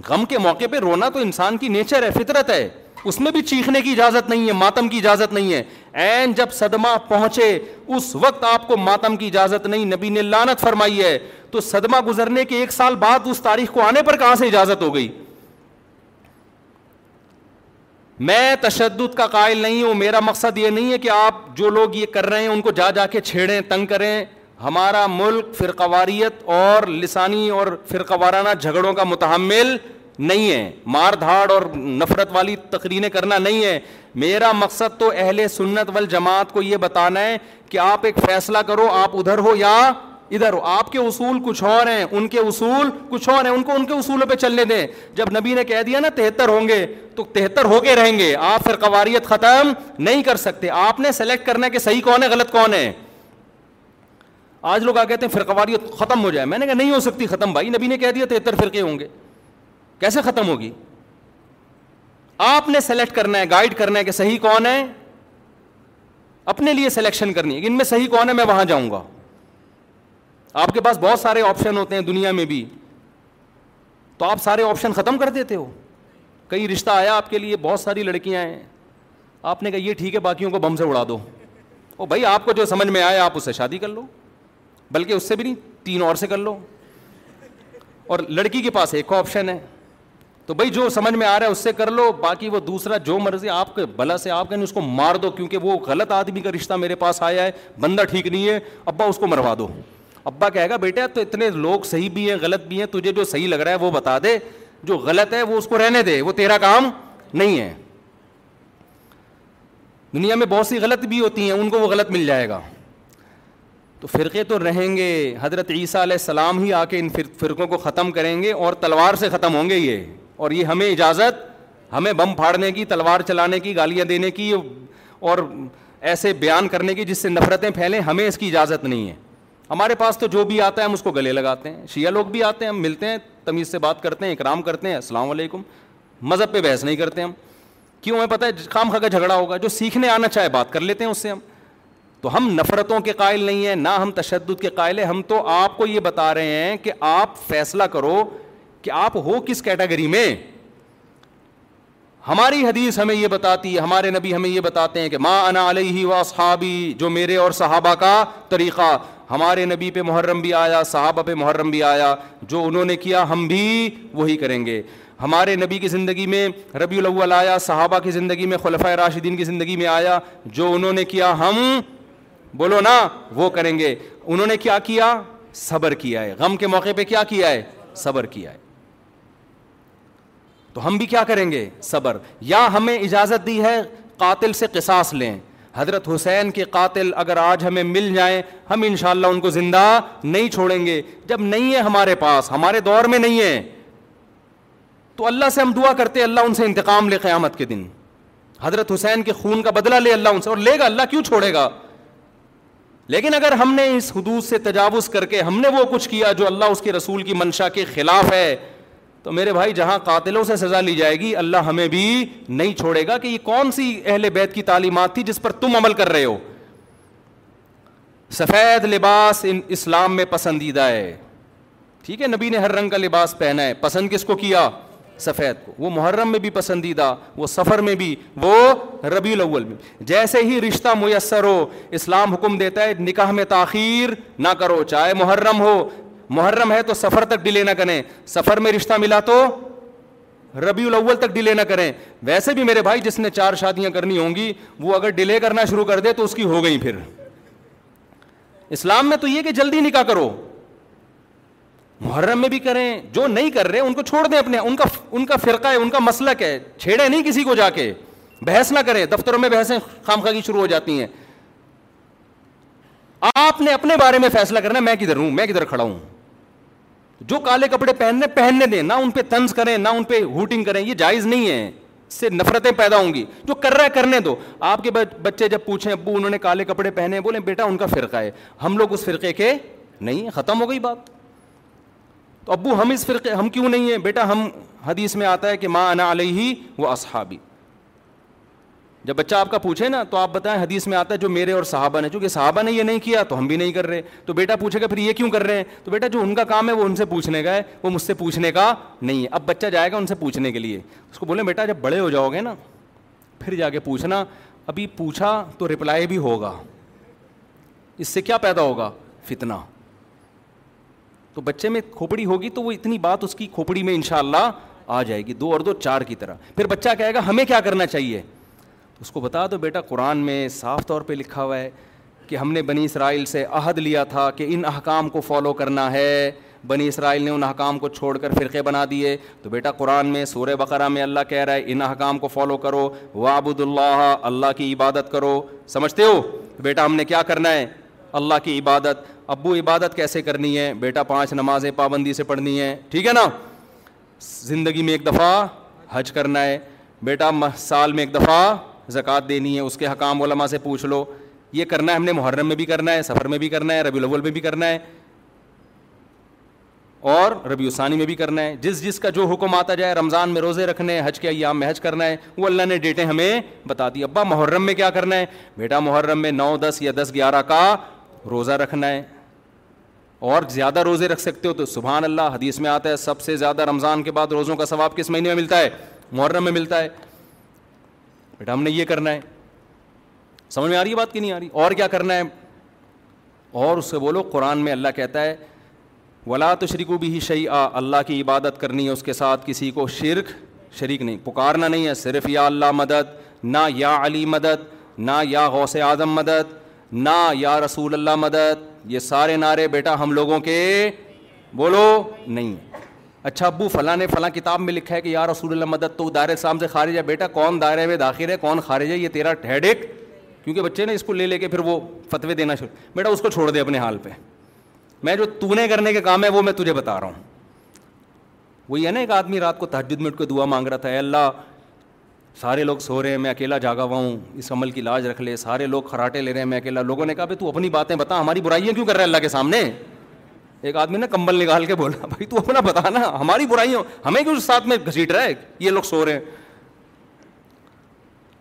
Speaker 3: غم کے موقع پہ رونا تو انسان کی نیچر ہے فطرت ہے اس میں بھی چیخنے کی اجازت نہیں ہے ماتم کی اجازت نہیں ہے این جب صدمہ پہنچے اس وقت آپ کو ماتم کی اجازت نہیں نبی نے لانت فرمائی ہے تو صدمہ گزرنے کے ایک سال بعد اس تاریخ کو آنے پر کہاں سے اجازت ہو گئی میں تشدد کا قائل نہیں ہوں میرا مقصد یہ نہیں ہے کہ آپ جو لوگ یہ کر رہے ہیں ان کو جا جا کے چھیڑیں تنگ کریں ہمارا ملک فرقواریت اور لسانی اور فرقوارانہ جھگڑوں کا متحمل نہیں ہے مار دھاڑ اور نفرت والی تقریریں کرنا نہیں ہے میرا مقصد تو اہل سنت وال جماعت کو یہ بتانا ہے کہ آپ ایک فیصلہ کرو آپ ادھر ہو یا ادھر ہو آپ کے اصول کچھ اور ہیں ان کے اصول کچھ اور ہیں ان کو ان کے اصولوں پہ چلنے دیں جب نبی نے کہہ دیا نا تہتر ہوں گے تو تہتر ہو کے رہیں گے آپ فرقواریت ختم نہیں کر سکتے آپ نے سلیکٹ کرنا کہ صحیح کون ہے غلط کون ہے آج لوگ آ کہتے ہیں فرقواری ختم ہو جائے میں نے کہا نہیں ہو سکتی ختم بھائی نبی نے کہہ دیا تہتر فرقے ہوں گے کیسے ختم ہوگی آپ نے سلیکٹ کرنا ہے گائڈ کرنا ہے کہ صحیح کون ہے اپنے لیے سلیکشن کرنی ہے ان میں صحیح کون ہے میں وہاں جاؤں گا آپ کے پاس بہت سارے آپشن ہوتے ہیں دنیا میں بھی تو آپ سارے آپشن ختم کر دیتے ہو کئی رشتہ آیا آپ کے لیے بہت ساری لڑکیاں ہیں آپ نے کہا یہ ٹھیک ہے باقیوں کو بم سے اڑا دو او بھائی آپ کو جو سمجھ میں آیا آپ اسے شادی کر لو بلکہ اس سے بھی نہیں تین اور سے کر لو اور لڑکی کے پاس ایک آپشن ہے تو بھائی جو سمجھ میں آ رہا ہے اس سے کر لو باقی وہ دوسرا جو مرضی آپ کے بلا سے آپ کہیں اس کو مار دو کیونکہ وہ غلط آدمی کا رشتہ میرے پاس آیا ہے بندہ ٹھیک نہیں ہے ابا اس کو مروا دو ابا کہے گا بیٹا تو اتنے لوگ صحیح بھی ہیں غلط بھی ہیں تجھے جو صحیح لگ رہا ہے وہ بتا دے جو غلط ہے وہ اس کو رہنے دے وہ تیرا کام نہیں ہے دنیا میں بہت سی غلط بھی ہوتی ہیں ان کو وہ غلط مل جائے گا تو فرقے تو رہیں گے حضرت عیسیٰ علیہ السلام ہی آ کے ان فرقوں کو ختم کریں گے اور تلوار سے ختم ہوں گے یہ اور یہ ہمیں اجازت ہمیں بم پھاڑنے کی تلوار چلانے کی گالیاں دینے کی اور ایسے بیان کرنے کی جس سے نفرتیں پھیلیں ہمیں اس کی اجازت نہیں ہے ہمارے پاس تو جو بھی آتا ہے ہم اس کو گلے لگاتے ہیں شیعہ لوگ بھی آتے ہیں ہم ملتے ہیں تمیز سے بات کرتے ہیں اکرام کرتے ہیں السلام علیکم مذہب پہ بحث نہیں کرتے ہم کیوں ہمیں پتہ ہے خام کا جھگڑا ہوگا جو سیکھنے آنا چاہے بات کر لیتے ہیں اس سے ہم تو ہم نفرتوں کے قائل نہیں ہیں نہ ہم تشدد کے قائل ہیں ہم تو آپ کو یہ بتا رہے ہیں کہ آپ فیصلہ کرو کہ آپ ہو کس کیٹیگری میں ہماری حدیث ہمیں یہ بتاتی ہے ہمارے نبی ہمیں یہ بتاتے ہیں کہ ماں انا علیہ و صحابی جو میرے اور صحابہ کا طریقہ ہمارے نبی پہ محرم بھی آیا صحابہ پہ محرم بھی آیا جو انہوں نے کیا ہم بھی وہی کریں گے ہمارے نبی کی زندگی میں ربیع الاول آیا صحابہ کی زندگی میں خلفۂ راشدین کی زندگی میں آیا جو انہوں نے کیا ہم بولو نا وہ کریں گے انہوں نے کیا کیا صبر کیا ہے غم کے موقع پہ کیا کیا ہے صبر کیا ہے تو ہم بھی کیا کریں گے صبر یا ہمیں اجازت دی ہے قاتل سے قصاص لیں حضرت حسین کے قاتل اگر آج ہمیں مل جائیں ہم انشاءاللہ ان کو زندہ نہیں چھوڑیں گے جب نہیں ہے ہمارے پاس ہمارے دور میں نہیں ہے تو اللہ سے ہم دعا کرتے اللہ ان سے انتقام لے قیامت کے دن حضرت حسین کے خون کا بدلہ لے اللہ ان سے اور لے گا اللہ کیوں چھوڑے گا لیکن اگر ہم نے اس حدود سے تجاوز کر کے ہم نے وہ کچھ کیا جو اللہ اس کے رسول کی منشا کے خلاف ہے تو میرے بھائی جہاں قاتلوں سے سزا لی جائے گی اللہ ہمیں بھی نہیں چھوڑے گا کہ یہ کون سی اہل بیت کی تعلیمات تھی جس پر تم عمل کر رہے ہو سفید لباس ان اسلام میں پسندیدہ ہے ٹھیک ہے نبی نے ہر رنگ کا لباس پہنا ہے پسند کس کو کیا سفید کو وہ محرم میں بھی پسندیدہ وہ سفر میں بھی وہ ربی الاول میں جیسے ہی رشتہ میسر ہو اسلام حکم دیتا ہے نکاح میں تاخیر نہ کرو چاہے محرم ہو محرم ہے تو سفر تک ڈیلے نہ کریں سفر میں رشتہ ملا تو ربی الاول تک ڈیلے نہ کریں ویسے بھی میرے بھائی جس نے چار شادیاں کرنی ہوں گی وہ اگر ڈیلے کرنا شروع کر دے تو اس کی ہو گئی پھر اسلام میں تو یہ کہ جلدی نکاح کرو محرم میں بھی کریں جو نہیں کر رہے ان کو چھوڑ دیں اپنے ان کا ان کا فرقہ ہے ان کا مسلک ہے چھیڑے نہیں کسی کو جا کے بحث نہ کریں دفتروں میں بحثیں خام خامخی شروع ہو جاتی ہیں آپ نے اپنے بارے میں فیصلہ کرنا میں کدھر ہوں میں کدھر کھڑا ہوں جو کالے کپڑے پہننے پہننے دیں نہ ان پہ تنز کریں نہ ان پہ ہوٹنگ کریں یہ جائز نہیں ہے اس سے نفرتیں پیدا ہوں گی جو کر رہا ہے کرنے دو آپ کے بچے جب پوچھیں ابو انہوں نے کالے کپڑے پہنے بولیں بیٹا ان کا فرقہ ہے ہم لوگ اس فرقے کے نہیں ختم ہو گئی بات تو ابو ہم اس فرقے ہم کیوں نہیں ہیں بیٹا ہم حدیث میں آتا ہے کہ ماں انا علیہ ہی وہ اصحابی جب بچہ آپ کا پوچھے نا تو آپ بتائیں حدیث میں آتا ہے جو میرے اور صحابہ نے چونکہ صحابہ نے یہ نہیں کیا تو ہم بھی نہیں کر رہے تو بیٹا پوچھے گا پھر یہ کیوں کر رہے ہیں تو بیٹا جو ان کا کام ہے وہ ان سے پوچھنے کا ہے وہ مجھ سے پوچھنے کا نہیں ہے اب بچہ جائے گا ان سے پوچھنے کے لیے اس کو بولیں بیٹا جب بڑے ہو جاؤ گے نا پھر جا کے پوچھنا ابھی پوچھا تو رپلائی بھی ہوگا اس سے کیا پیدا ہوگا فتنہ تو بچے میں کھوپڑی ہوگی تو وہ اتنی بات اس کی کھوپڑی میں انشاءاللہ آ جائے گی دو اور دو چار کی طرح پھر بچہ کہے گا ہمیں کیا کرنا چاہیے اس کو بتا دو بیٹا قرآن میں صاف طور پہ لکھا ہوا ہے کہ ہم نے بنی اسرائیل سے عہد لیا تھا کہ ان احکام کو فالو کرنا ہے بنی اسرائیل نے ان احکام کو چھوڑ کر فرقے بنا دیے تو بیٹا قرآن میں سور بقرہ میں اللہ کہہ رہا ہے ان احکام کو فالو کرو وابد اللہ اللہ کی عبادت کرو سمجھتے ہو بیٹا ہم نے کیا کرنا ہے اللہ کی عبادت ابو عبادت کیسے کرنی ہے بیٹا پانچ نماز پابندی سے پڑھنی ہے ٹھیک ہے نا زندگی میں ایک دفعہ حج کرنا ہے بیٹا سال میں ایک دفعہ زکوٰۃ دینی ہے اس کے حکام علماء سے پوچھ لو یہ کرنا ہے ہم نے محرم میں بھی کرنا ہے سفر میں بھی کرنا ہے ربی الاول میں بھی کرنا ہے اور ثانی میں بھی کرنا ہے جس جس کا جو حکم آتا جائے رمضان میں روزے رکھنے ہیں حج کے ایام میں حج کرنا ہے وہ اللہ نے ڈیٹیں ہمیں بتا دی ابا محرم میں کیا کرنا ہے بیٹا محرم میں نو دس یا دس گیارہ کا روزہ رکھنا ہے اور زیادہ روزے رکھ سکتے ہو تو سبحان اللہ حدیث میں آتا ہے سب سے زیادہ رمضان کے بعد روزوں کا ثواب کس مہینے میں ملتا ہے محرم میں ملتا ہے بیٹا ہم نے یہ کرنا ہے سمجھ میں آ رہی ہے بات کی نہیں آ رہی اور کیا کرنا ہے اور اس سے بولو قرآن میں اللہ کہتا ہے ولا تو شریک بھی ہی آ اللہ کی عبادت کرنی ہے اس کے ساتھ کسی کو شرک شریک نہیں پکارنا نہیں ہے صرف یا اللہ مدد نہ یا علی مدد نہ یا غوث اعظم مدد نہ یا رسول اللہ مدد یہ سارے نعرے بیٹا ہم لوگوں کے بولو نہیں اچھا ابو فلاں نے فلاں کتاب میں لکھا ہے کہ یا رسول اللہ مدد تو دائرے سام سے خارج ہے بیٹا کون دائرے میں داخل ہے کون خارج ہے یہ تیرا ٹھہڈ ایک کیونکہ بچے نے اس کو لے لے کے پھر وہ فتوے دینا شروع بیٹا اس کو چھوڑ دے اپنے حال پہ میں جو تو نے کرنے کے کام ہے وہ میں تجھے بتا رہا ہوں وہی ہے نا ایک آدمی رات کو تحجد میں اٹھ کے دعا مانگ رہا تھا اے اللہ سارے لوگ سو رہے ہیں میں اکیلا جاگا ہوا ہوں اس عمل کی لاج رکھ لے سارے لوگ کھراٹے لے رہے ہیں میں اکیلا لوگوں نے کہا بھائی تو اپنی باتیں بتا ہماری برائیاں کیوں کر رہے ہیں اللہ کے سامنے ایک آدمی نے کمبل نکال کے بولا بھائی تو اپنا بتا نا ہماری برائیوں ہمیں کیوں ساتھ میں گھسیٹ رہا ہے یہ لوگ سو رہے ہیں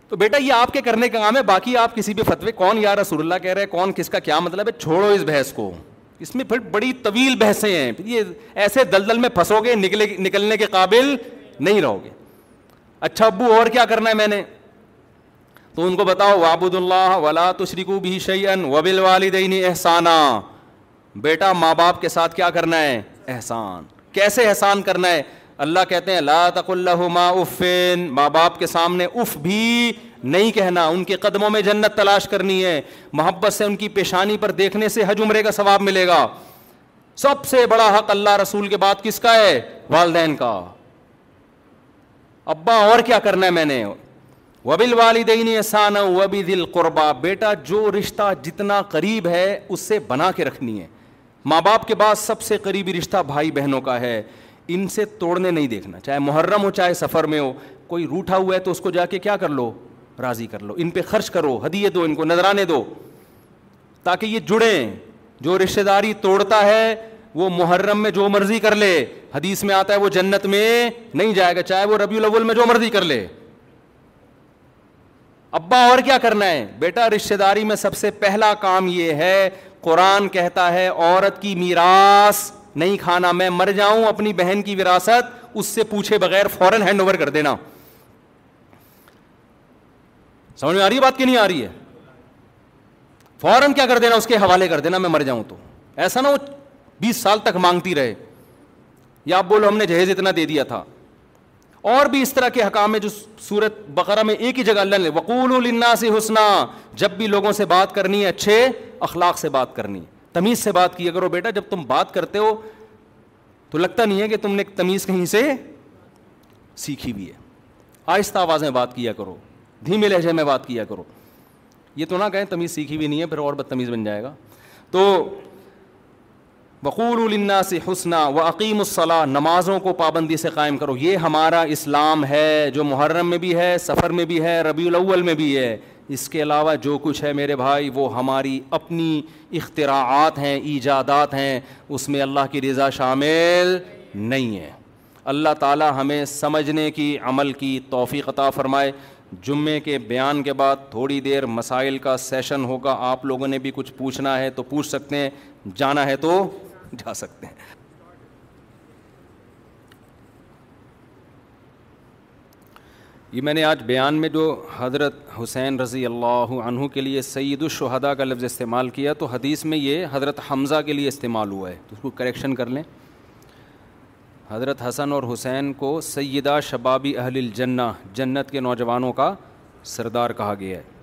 Speaker 3: تو بیٹا یہ آپ کے کرنے کا کام ہے باقی آپ کسی بھی فتوے کون یا رسول اللہ کہہ رہے ہیں کون کس کا کیا مطلب ہے چھوڑو اس بحث کو اس میں پھر بڑی طویل بحثیں ہیں یہ ایسے دلدل میں پھنسو گے نکلنے کے قابل نہیں رہو گے اچھا ابو اور کیا کرنا ہے میں نے تو ان کو بتاؤ وابود اللہ ولا تشریکو بھی شعین وبل والدین احسانہ بیٹا ماں باپ کے ساتھ کیا کرنا ہے احسان کیسے احسان کرنا ہے اللہ کہتے ہیں لا تق اللہ افین ماں باپ کے سامنے اف بھی نہیں کہنا ان کے قدموں میں جنت تلاش کرنی ہے محبت سے ان کی پیشانی پر دیکھنے سے حج عمرے کا ثواب ملے گا سب سے بڑا حق اللہ رسول کے بعد کس کا ہے والدین کا ابا اور کیا کرنا ہے میں نے وبل والدین احسان وبی دل قربا بیٹا جو رشتہ جتنا قریب ہے اس سے بنا کے رکھنی ہے ماں باپ کے بعد سب سے قریبی رشتہ بھائی بہنوں کا ہے ان سے توڑنے نہیں دیکھنا چاہے محرم ہو چاہے سفر میں ہو کوئی روٹا ہوا ہے تو اس کو جا کے کیا کر لو راضی کر لو ان پہ خرچ کرو ہدیے دو ان کو نظرانے دو تاکہ یہ جڑیں جو رشتے داری توڑتا ہے وہ محرم میں جو مرضی کر لے حدیث میں آتا ہے وہ جنت میں نہیں جائے گا چاہے وہ ربی الاول میں جو مرضی کر لے ابا اور کیا کرنا ہے بیٹا رشتے داری میں سب سے پہلا کام یہ ہے قرآن کہتا ہے عورت کی میراث نہیں کھانا میں مر جاؤں اپنی بہن کی وراثت اس سے پوچھے بغیر فوراً ہینڈ اوور کر دینا سمجھ میں آ رہی ہے بات کی نہیں آ رہی ہے فوراً کیا کر دینا اس کے حوالے کر دینا میں مر جاؤں تو ایسا نہ وہ بیس سال تک مانگتی رہے یا آپ بولو ہم نے جہیز اتنا دے دیا تھا اور بھی اس طرح کے حکام ہیں جو سورت بقرہ میں ایک ہی جگہ اللہ نے وقول النا سے حسنا جب بھی لوگوں سے بات کرنی ہے اچھے اخلاق سے بات کرنی تمیز سے بات کیا کرو بیٹا جب تم بات کرتے ہو تو لگتا نہیں ہے کہ تم نے تمیز کہیں سے سیکھی بھی ہے آہستہ آواز میں بات کیا کرو دھیمے لہجے میں بات کیا کرو یہ تو نہ کہیں تمیز سیکھی بھی نہیں ہے پھر اور بدتمیز بن جائے گا تو النا سے حسنہ و عقیم الصلاح نمازوں کو پابندی سے قائم کرو یہ ہمارا اسلام ہے جو محرم میں بھی ہے سفر میں بھی ہے ربیع الاول میں بھی ہے اس کے علاوہ جو کچھ ہے میرے بھائی وہ ہماری اپنی اختراعات ہیں ایجادات ہیں اس میں اللہ کی رضا شامل نہیں ہے اللہ تعالیٰ ہمیں سمجھنے کی عمل کی توفیق عطا فرمائے جمعے کے بیان کے بعد تھوڑی دیر مسائل کا سیشن ہوگا آپ لوگوں نے بھی کچھ پوچھنا ہے تو پوچھ سکتے ہیں جانا ہے تو جا سکتے ہیں یہ میں نے آج بیان میں جو حضرت حسین رضی اللہ عنہ کے لیے سعید الشہدا کا لفظ استعمال کیا تو حدیث میں یہ حضرت حمزہ کے لیے استعمال ہوا ہے تو اس کو کریکشن کر لیں حضرت حسن اور حسین کو سیدہ شبابی اہل الجنہ جنت کے نوجوانوں کا سردار کہا گیا ہے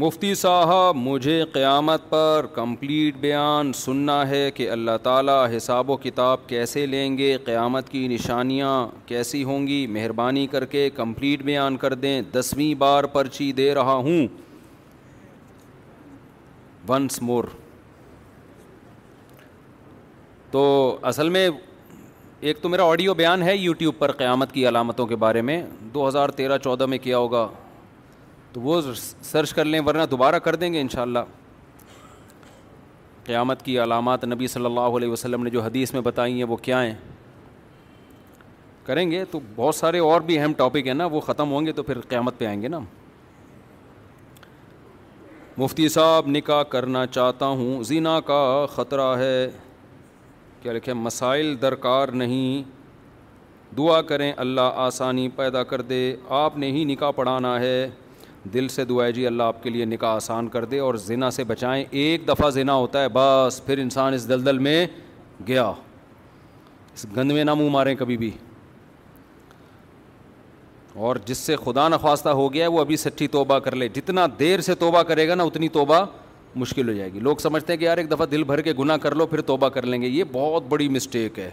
Speaker 3: مفتی صاحب مجھے قیامت پر کمپلیٹ بیان سننا ہے کہ اللہ تعالیٰ حساب و کتاب کیسے لیں گے قیامت کی نشانیاں کیسی ہوں گی مہربانی کر کے کمپلیٹ بیان کر دیں دسویں بار پرچی دے رہا ہوں ونس مور تو اصل میں ایک تو میرا آڈیو بیان ہے یوٹیوب پر قیامت کی علامتوں کے بارے میں دو ہزار تیرہ چودہ میں کیا ہوگا تو وہ سرچ کر لیں ورنہ دوبارہ کر دیں گے انشاءاللہ قیامت کی علامات نبی صلی اللہ علیہ وسلم نے جو حدیث میں بتائی ہیں وہ کیا ہیں کریں گے تو بہت سارے اور بھی اہم ٹاپک ہیں نا وہ ختم ہوں گے تو پھر قیامت پہ آئیں گے نا مفتی صاحب نکاح کرنا چاہتا ہوں زینا کا خطرہ ہے کیا لکھے مسائل درکار نہیں دعا کریں اللہ آسانی پیدا کر دے آپ نے ہی نکاح پڑھانا ہے دل سے دعائ جی اللہ آپ کے لیے نکاح آسان کر دے اور زنا سے بچائیں ایک دفعہ زنا ہوتا ہے بس پھر انسان اس دلدل میں گیا اس گند میں نہ منہ ماریں کبھی بھی اور جس سے خدا نخواستہ ہو گیا ہے وہ ابھی سچی توبہ کر لے جتنا دیر سے توبہ کرے گا نا اتنی توبہ مشکل ہو جائے گی لوگ سمجھتے ہیں کہ یار ایک دفعہ دل بھر کے گناہ کر لو پھر توبہ کر لیں گے یہ بہت بڑی مسٹیک ہے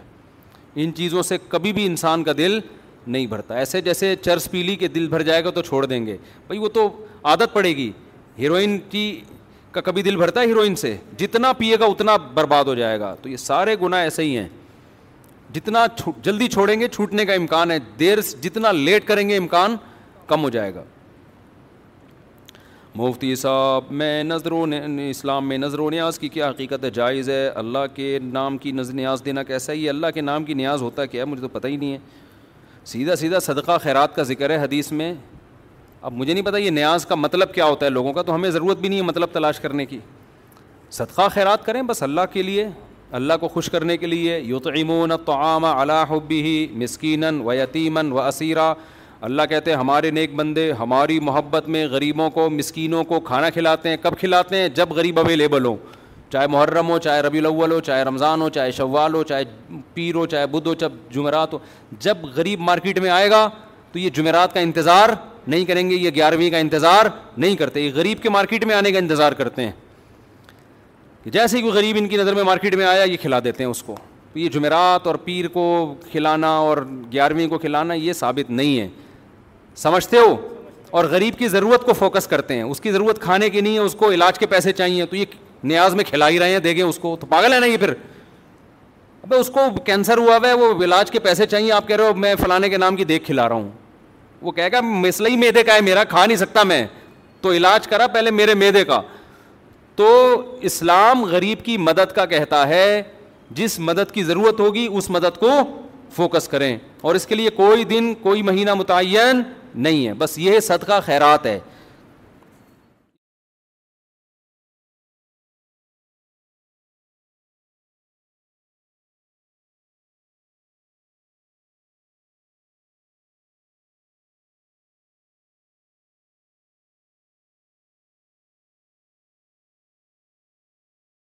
Speaker 3: ان چیزوں سے کبھی بھی انسان کا دل نہیں بھرتا ایسے جیسے چرس پیلی کہ دل بھر جائے گا تو چھوڑ دیں گے بھائی وہ تو عادت پڑے گی ہیروئن کی کا کبھی دل بھرتا ہے ہیروئن سے جتنا پیے گا اتنا برباد ہو جائے گا تو یہ سارے گناہ ایسے ہی ہیں جتنا جلدی چھوڑیں گے چھوٹنے کا امکان ہے دیر جتنا لیٹ کریں گے امکان کم ہو جائے گا مفتی صاحب میں نظر و اسلام میں نظر و نیاز کی کیا حقیقت ہے جائز ہے اللہ کے نام کی نظر نیاز دینا کیسا ہی یہ اللہ کے نام کی نیاز ہوتا کیا ہے مجھے تو پتہ ہی نہیں ہے سیدھا سیدھا صدقہ خیرات کا ذکر ہے حدیث میں اب مجھے نہیں پتہ یہ نیاز کا مطلب کیا ہوتا ہے لوگوں کا تو ہمیں ضرورت بھی نہیں ہے مطلب تلاش کرنے کی صدقہ خیرات کریں بس اللہ کے لیے اللہ کو خوش کرنے کے لیے یو تو امون تو اللہ مسکیناً و یتیماً و اسیرا اللہ کہتے ہیں ہمارے نیک بندے ہماری محبت میں غریبوں کو مسکینوں کو کھانا کھلاتے ہیں کب کھلاتے ہیں جب غریب اویلیبل ہوں چاہے محرم ہو چاہے ربی الاول ہو چاہے رمضان ہو چاہے شوال ہو چاہے پیر ہو چاہے بدھ ہو چاہے جمعرات ہو جب غریب مارکیٹ میں آئے گا تو یہ جمعرات کا انتظار نہیں کریں گے یہ گیارہویں کا انتظار نہیں کرتے یہ غریب کے مارکیٹ میں آنے کا انتظار کرتے ہیں جیسے ہی کوئی غریب ان کی نظر میں مارکیٹ میں آیا یہ کھلا دیتے ہیں اس کو تو یہ جمعرات اور پیر کو کھلانا اور گیارہویں کو کھلانا یہ ثابت نہیں ہے سمجھتے ہو اور غریب کی ضرورت کو فوکس کرتے ہیں اس کی ضرورت کھانے کی نہیں ہے اس کو علاج کے پیسے چاہیے تو یہ نیاز میں کھلا ہی رہے ہیں دے گئے اس کو تو پاگل ہے نا یہ پھر ابے اس کو کینسر ہوا ہوا ہے وہ علاج کے پیسے چاہیے آپ کہہ رہے ہو میں فلانے کے نام کی دیکھ کھلا رہا ہوں وہ کہہ گا مسئلہ ہی میدے کا ہے میرا کھا نہیں سکتا میں تو علاج کرا پہلے میرے میدے کا تو اسلام غریب کی مدد کا کہتا ہے جس مدد کی ضرورت ہوگی اس مدد کو فوکس کریں اور اس کے لیے کوئی دن کوئی مہینہ متعین نہیں ہے بس یہ صدقہ خیرات ہے